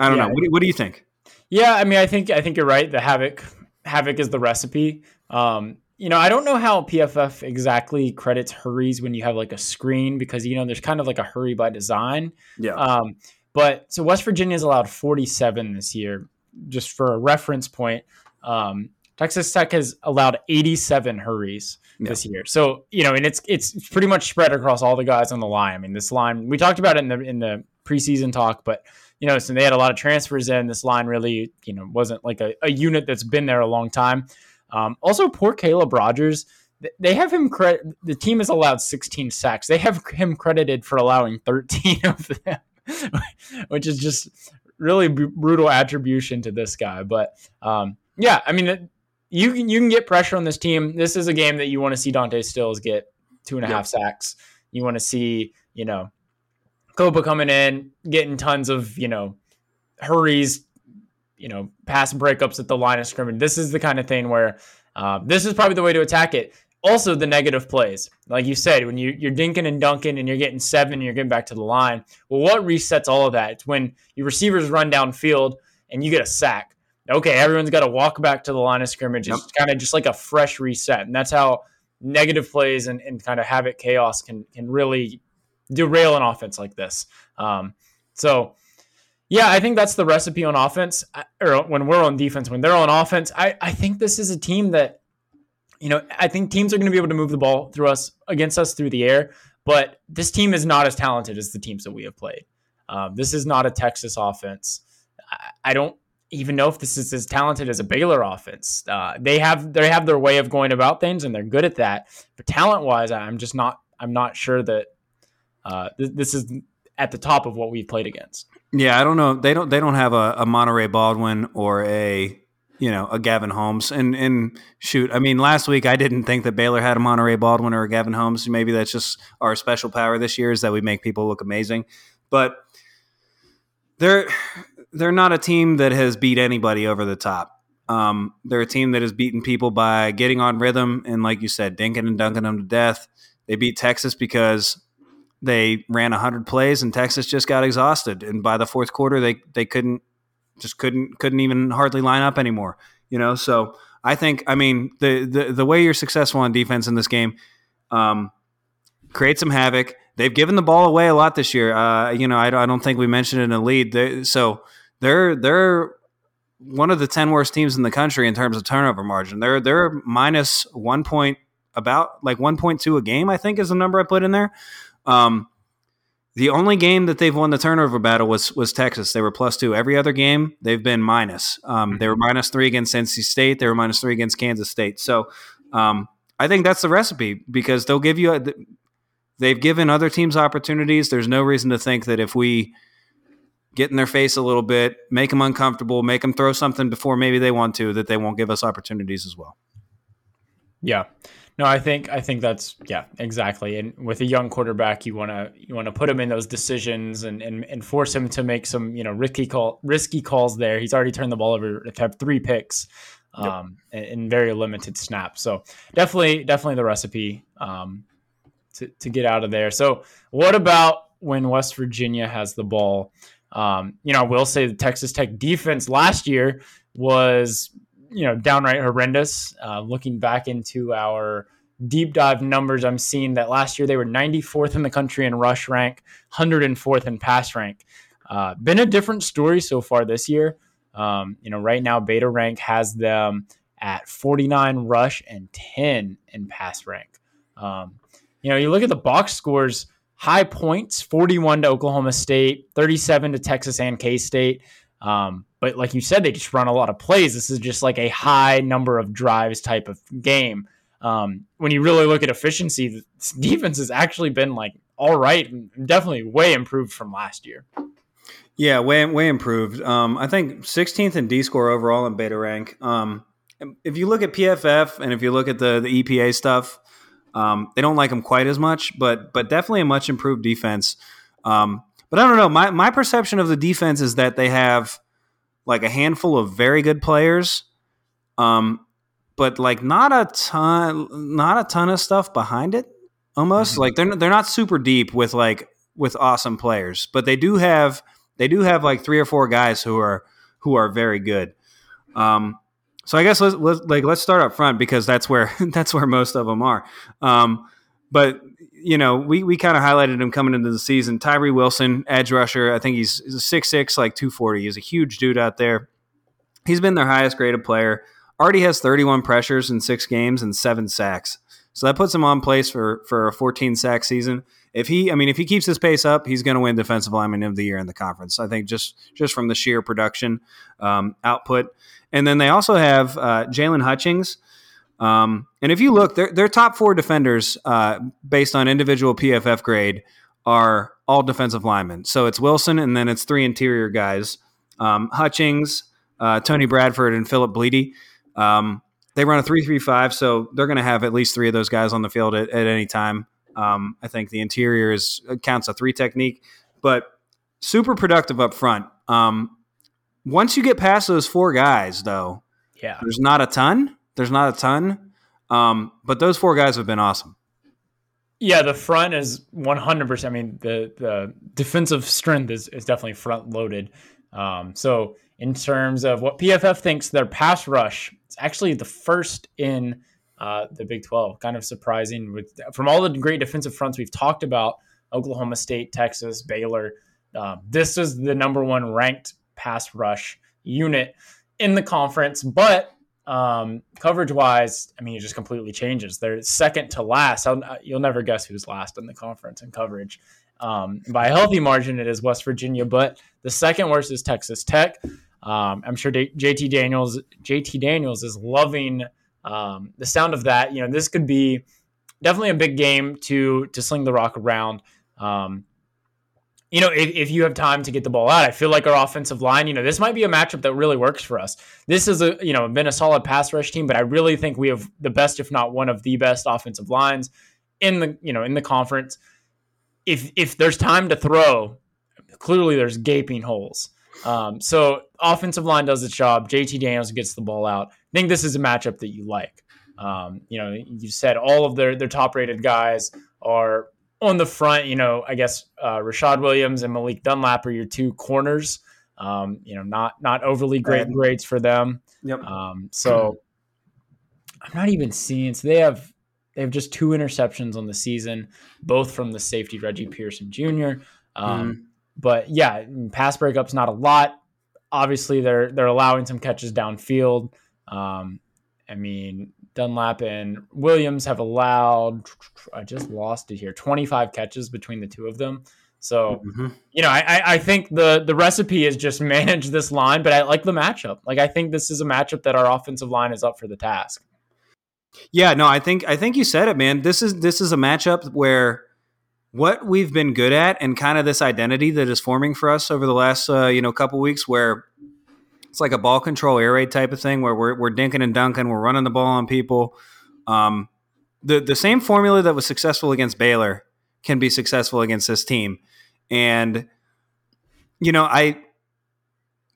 I don't yeah. know. What do, what do you think? Yeah, I mean, I think I think you're right. The havoc havoc is the recipe. Um, you know, I don't know how PFF exactly credits hurries when you have like a screen because you know there's kind of like a hurry by design. Yeah. Um, but so West Virginia Virginia's allowed 47 this year just for a reference point, um, Texas Tech has allowed 87 hurries yeah. this year. So, you know, and it's it's pretty much spread across all the guys on the line. I mean, this line we talked about it in the in the preseason talk, but you know, so they had a lot of transfers in. This line really, you know, wasn't like a, a unit that's been there a long time. Um, also, poor Caleb Rogers. They have him credit. The team has allowed 16 sacks. They have him credited for allowing 13 of them, which is just really b- brutal attribution to this guy. But um, yeah, I mean, you can you can get pressure on this team. This is a game that you want to see Dante Stills get two and a half sacks. You want to see you know Copa coming in, getting tons of you know hurries, you know pass breakups at the line of scrimmage. This is the kind of thing where uh, this is probably the way to attack it also the negative plays. Like you said, when you, you're dinking and dunking and you're getting seven and you're getting back to the line. Well, what resets all of that? It's when your receivers run downfield and you get a sack. Okay, everyone's got to walk back to the line of scrimmage. It's yep. kind of just like a fresh reset. And that's how negative plays and, and kind of havoc chaos can can really derail an offense like this. Um, so yeah, I think that's the recipe on offense, or when we're on defense. When they're on offense, I, I think this is a team that you know, I think teams are going to be able to move the ball through us against us through the air, but this team is not as talented as the teams that we have played. Um, this is not a Texas offense. I, I, don't even know if this is as talented as a Baylor offense. Uh, they have they have their way of going about things, and they're good at that. But talent wise, I'm just not. I'm not sure that uh, th- this is at the top of what we've played against. Yeah, I don't know. They don't. They don't have a, a Monaray Baldwin or a you know, a Gavin Holmes. And and shoot, I mean, last week I didn't think that Baylor had a Monaray Baldwin or a Gavin Holmes. Maybe that's just our special power this year is that we make people look amazing. But they're they're not a team that has beat anybody over the top. Um, they're a team that has beaten people by getting on rhythm and, like you said, dinking and dunking them to death. They beat Texas because they ran 100 plays and Texas just got exhausted. And by the fourth quarter they they couldn't just couldn't couldn't even hardly line up anymore you know? So I think I mean the the, the way you're successful on defense in this game um, create some havoc. They've given the ball away a lot this year. Uh, you know I, I don't think we mentioned in the lead. They, so they're they're one of the 10 worst teams in the country in terms of turnover margin. They're they're minus one point about like 1.2 a game I think is the number I put in there um, the only game that they've won the turnover battle was was Texas. They were plus two. Every other game they've been minus. Um, they were minus three against NC State. They were minus three against Kansas State. So um, I think that's the recipe because they'll give you. A, they've given other teams opportunities. There's no reason to think that if we get in their face a little bit, make them uncomfortable, make them throw something before maybe they want to, that they won't give us opportunities as well. Yeah. No, I think I think that's yeah, exactly. And with a young quarterback, you want to you want to put him in those decisions and, and and force him to make some you know risky call risky calls. There, he's already turned the ball over to have three picks, um, yep. in very limited snaps. So definitely definitely the recipe um, to to get out of there. So what about when West Virginia has the ball? Um, you know, I will say the Texas Tech defense last year was you know downright horrendous. Uh, looking back into our deep dive numbers, I'm seeing that last year they were 94th in the country in rush rank, 104th in pass rank. Uh, been a different story so far this year. Um, you know, right now Beta Rank has them at 49 rush and 10 in pass rank. Um, you know, you look at the box scores, high points 41 to Oklahoma State, 37 to Texas and K State. Um, but like you said, they just run a lot of plays. This is just like a high number of drives type of game. Um, when you really look at efficiency, defense has actually been like all right, definitely way improved from last year. Yeah, way way improved. Um, I think 16th in D score overall in beta rank. Um, if you look at PFF and if you look at the the EPA stuff, um, they don't like them quite as much, but but definitely a much improved defense. Um, but I don't know. My my perception of the defense is that they have like a handful of very good players, um, but like not a ton, not a ton of stuff behind it. Almost mm-hmm. like they're they're not super deep with like with awesome players, but they do have they do have like three or four guys who are who are very good. Um, so I guess let's, let's like let's start up front because that's where that's where most of them are. Um, but you know, we, we kind of highlighted him coming into the season. Tyree Wilson, edge rusher. I think he's, he's a six six, like two forty. He's a huge dude out there. He's been their highest graded player. Already has thirty one pressures in six games and seven sacks. So that puts him on place for for a fourteen sack season. If he, I mean, if he keeps his pace up, he's going to win Defensive Lineman of the Year in the conference. I think just just from the sheer production um, output. And then they also have uh, Jaylon Hutchings um, and if you look, their, their top four defenders, uh, based on individual PFF grade, are all defensive linemen. So it's Wilson, and then it's three interior guys: um, Hutchings, uh, Tony Bradford, and Philip Blidi. Um, they run a three-three-five, so they're going to have at least three of those guys on the field at, at any time. Um, I think the interior is counts a three technique, but super productive up front. Um, once you get past those four guys, though, yeah, there's not a ton. There's not a ton, um, but those four guys have been awesome. Yeah, the front is 100%. I mean, the the defensive strength is, is definitely front loaded. Um, so, in terms of what PFF thinks their pass rush, it's actually the first in uh, the Big 12. Kind of surprising with from all the great defensive fronts we've talked about Oklahoma State, Texas, Baylor. Uh, this is the number one ranked pass rush unit in the conference, but um, coverage wise, I mean, it just completely changes. They're second to last. I'll, you'll never guess who's last in the conference in coverage. Um, by a healthy margin, it is West Virginia, but the second worst is Texas Tech. Um, I'm sure JT Daniels, JT Daniels is loving um, the sound of that. You know, this could be definitely a big game to to sling the rock around. Um, you know, if, if you have time to get the ball out, I feel like our offensive line, you know, this might be a matchup that really works for us. This is a, you know, been a solid pass rush team, but I really think we have the best, if not one of the best offensive lines in the, you know, in the conference. If if there's time to throw, clearly there's gaping holes. Um, so offensive line does its job. JT Daniels gets the ball out. I think this is a matchup that you like. Um, you know, you said all of their their top rated guys are on the front, you know, I guess uh, Rashad Williams and Malik Dunlap are your two corners. Um, you know, not not overly great Right. grades for them. Yep. Um, so I'm not even seeing. So they have they have just two interceptions on the season, both from the safety Reggie Pearson Jr. Um, But yeah, pass breakups not a lot. Obviously, they're they're allowing some catches downfield. Um, I mean, Dunlap and Williams have allowed. I just lost it here. Twenty five catches between the two of them. So Mhm. you know, I, I- I think the the recipe is just manage this line, but I like the matchup. Like I think this is a matchup that our offensive line is up for the task. Yeah, no, I think I think you said it, man. This is this is a matchup where what we've been good at and kind of this identity that is forming for us over the last uh, you know couple weeks, where it's like a ball control air raid type of thing, where we're we're dinking and dunking, we're running the ball on people. Um, the the same formula that was successful against Baylor can be successful against this team, and you know I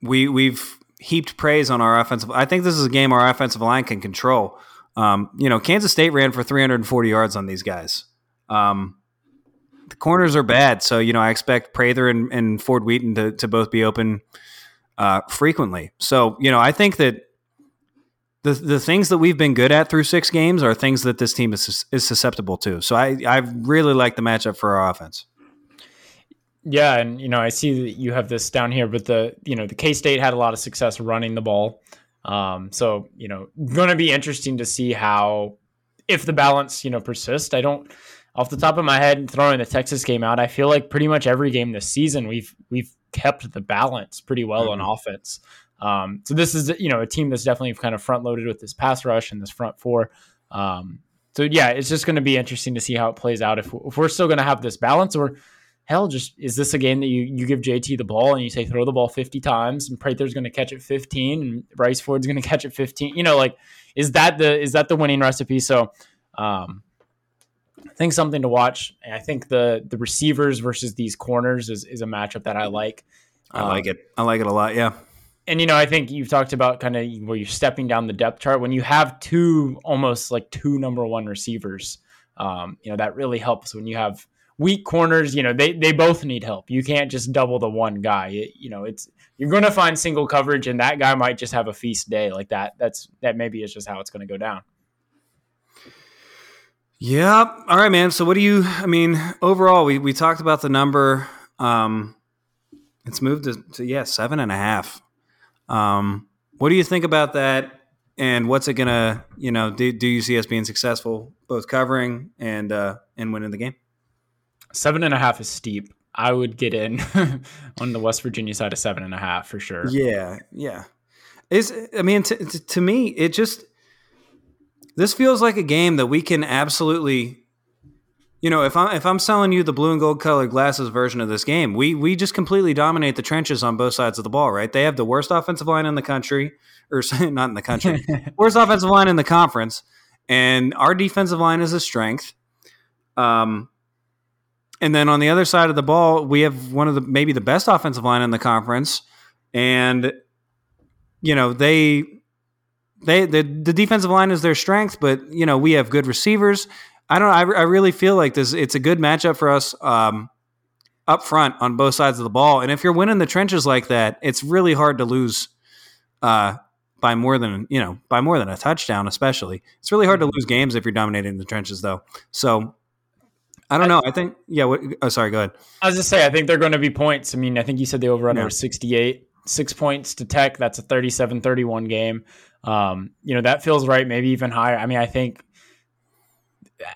we we've heaped praise on our offensive. I think this is a game our offensive line can control. Um, you know, Kansas State ran for 340 yards on these guys. Um, the corners are bad, so you know I expect Prather and, and Ford Wheaton to, to both be open uh, frequently. So you know I think that the the things that we've been good at through six games are things that this team is is susceptible to. So I I really like the matchup for our offense. Yeah, and you know, I see that you have this down here, but the you know the K State had a lot of success running the ball. Um, so you know, going to be interesting to see how if the balance you know persists. I don't off the top of my head throwing the Texas game out. I feel like pretty much every game this season we've we've kept the balance pretty well on offense. Um, so this is you know a team that's definitely kind of front loaded with this pass rush and this front four. Um, so yeah, it's just going to be interesting to see how it plays out if, if we're still going to have this balance or hell, just is this a game that you you give JT the ball and you say throw the ball 50 times and Prather's going to catch it 15 and Bryce Ford's going to catch it 15? You know, like is that the is that the winning recipe? So, um, I think something to watch. I think the the receivers versus these corners is is a matchup that I like. I like it. I like it a lot. Yeah. And you know, I think you've talked about kind of where you're stepping down the depth chart when you have two almost like two number one receivers. Um, you know that really helps when you have weak corners. You know they they both need help. You can't just double the one guy. It, you know it's you're going to find single coverage, and that guy might just have a feast day like that. That's that maybe is just how it's going to go down. Yeah. All right, man. So what do you I mean, overall we, we talked about the number. Um it's moved to, to yeah, seven and a half. Um what do you think about that? And what's it gonna, you know, do, do you see us being successful both covering and uh and winning the game? Seven and a half is steep. I would get in on the West Virginia side of seven and a half for sure. Yeah, yeah. Is I mean, to, to, to me, it just this feels like a game that we can absolutely, you know, if I'm if I'm selling you the blue and gold colored glasses version of this game, we we just completely dominate the trenches on both sides of the ball. Right? They have the worst offensive line in the country, or not in the country, worst offensive line in the conference, and our defensive line is a strength. Um, and then on the other side of the ball, we have one of the maybe the best offensive line in the conference, and you know they they the, the defensive line is their strength, but you know we have good receivers. I don't. I, I really feel like this. It's a good matchup for us um, up front on both sides of the ball. And if you're winning the trenches like that, it's really hard to lose uh, by more than you know by more than a touchdown. Especially, it's really hard to lose games if you're dominating the trenches, though. So I don't know. I think yeah. What, oh, sorry. Go ahead. I was just say I think they're going to be points. I mean, I think you said the over under Yeah. was 68, six points to Tech. That's a 37-31 game. Um, you know that feels right. Maybe even higher. I mean, I think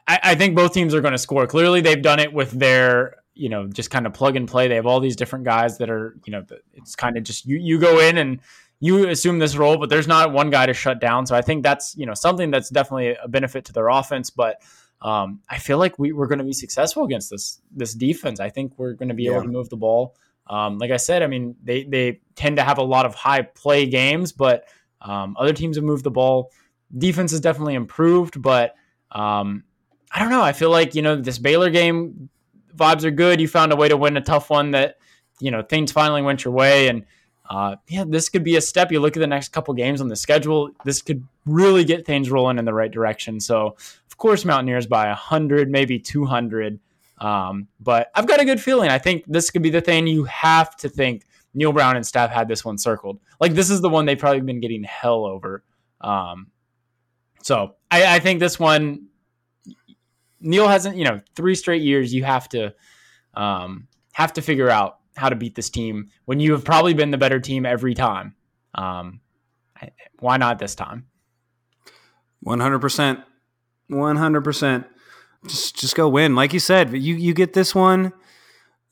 I, I think both teams are going to score. Clearly, they've done it with their you know just kind of plug and play. They have all these different guys that are you know it's kind of just you you go in and you assume this role, but there's not one guy to shut down. So I think that's you know something that's definitely a benefit to their offense, but. Um, I feel like we, we're going to be successful against this this defense. I think we're going to be Yeah. able to move the ball. Um, like I said, I mean they they tend to have a lot of high play games, but um, other teams have moved the ball. Defense has definitely improved, but um, I don't know. I feel like you know this Baylor game vibes are good. You found a way to win a tough one that you know things finally went your way, and uh, yeah, this could be a step. You look at the next couple games on the schedule. This could really get things rolling in the right direction. So, of course, Mountaineers by hundred, maybe two hundred. Um, but I've got a good feeling. I think this could be the thing you have to think Neal Brown and staff had this one circled. Like this is the one they've probably been getting hell over. Um, so I, I think this one, Neal hasn't, you know, three straight years. You have to um, have to figure out how to beat this team when you have probably been the better team every time. Um, why not this time? One hundred percent, one hundred percent. Just just go win, like you said. You you get this one,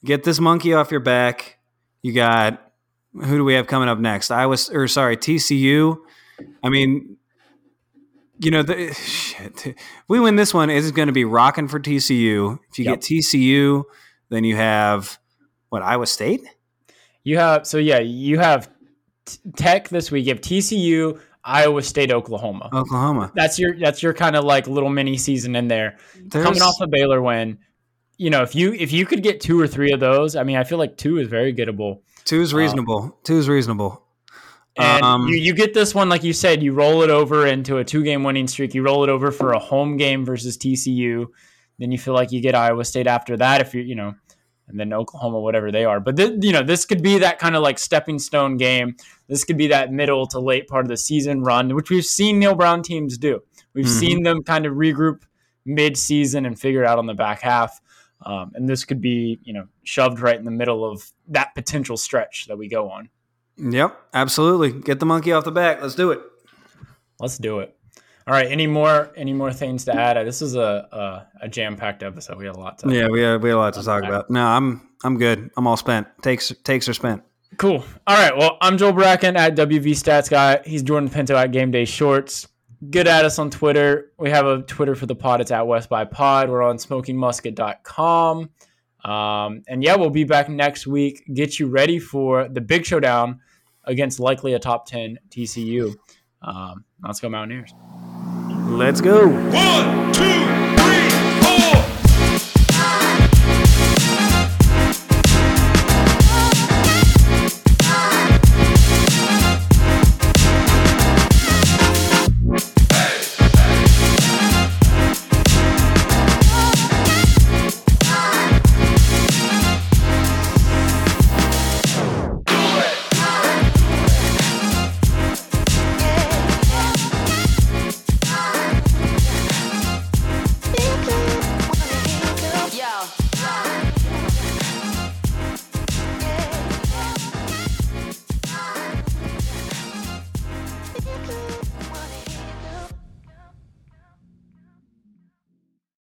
get this monkey off your back. You got who do we have coming up next? I was or sorry TCU. I mean, you know, the, shit. If we win this one, it's going to be rocking for TCU. If you Yep. get TCU, then you have what Iowa State. You have so yeah, you have t- Tech this week. You have TCU, Iowa State, Oklahoma. Oklahoma. That's your that's your kind of like little mini season in there. There's- Coming off a Baylor win, you know, if you if you could get two or three of those, I mean, I feel like two is very gettable. two's reasonable. two's reasonable. And Um, you, you get this one, like you said, you roll it over into a two game winning streak. You roll it over for a home game versus TCU. Then you feel like you get Iowa State after that, if you're, you know, and then Oklahoma, whatever they are. But, th- you know, this could be that kind of like stepping stone game. This could be that middle to late part of the season run, which we've seen Neal Brown teams do. We've Mhm. seen them kind of regroup mid season and figure it out on the back half. Um, and this could be, you know, shoved right in the middle of that potential stretch that we go on. Yep, absolutely. Get the monkey off the back. Let's do it. Let's do it. All right. Any more? Any more things to add? This is a a, a jam packed episode. We had a lot to. Yeah, we had we have a lot to talk back. about. No, I'm I'm good. I'm all spent. Takes takes are spent. Cool. All right. Well, I'm Joel Bracken at WV Stats Guy. He's Jordan Pinto at Game Day Shorts. Get at us on Twitter. We have a Twitter for the pod. It's at West by Pod. We're on smokingmusket.com. Um, and yeah, we'll be back next week. Get you ready for the big showdown against likely a top 10 TCU. Um, let's go Mountaineers. Let's go. One, two,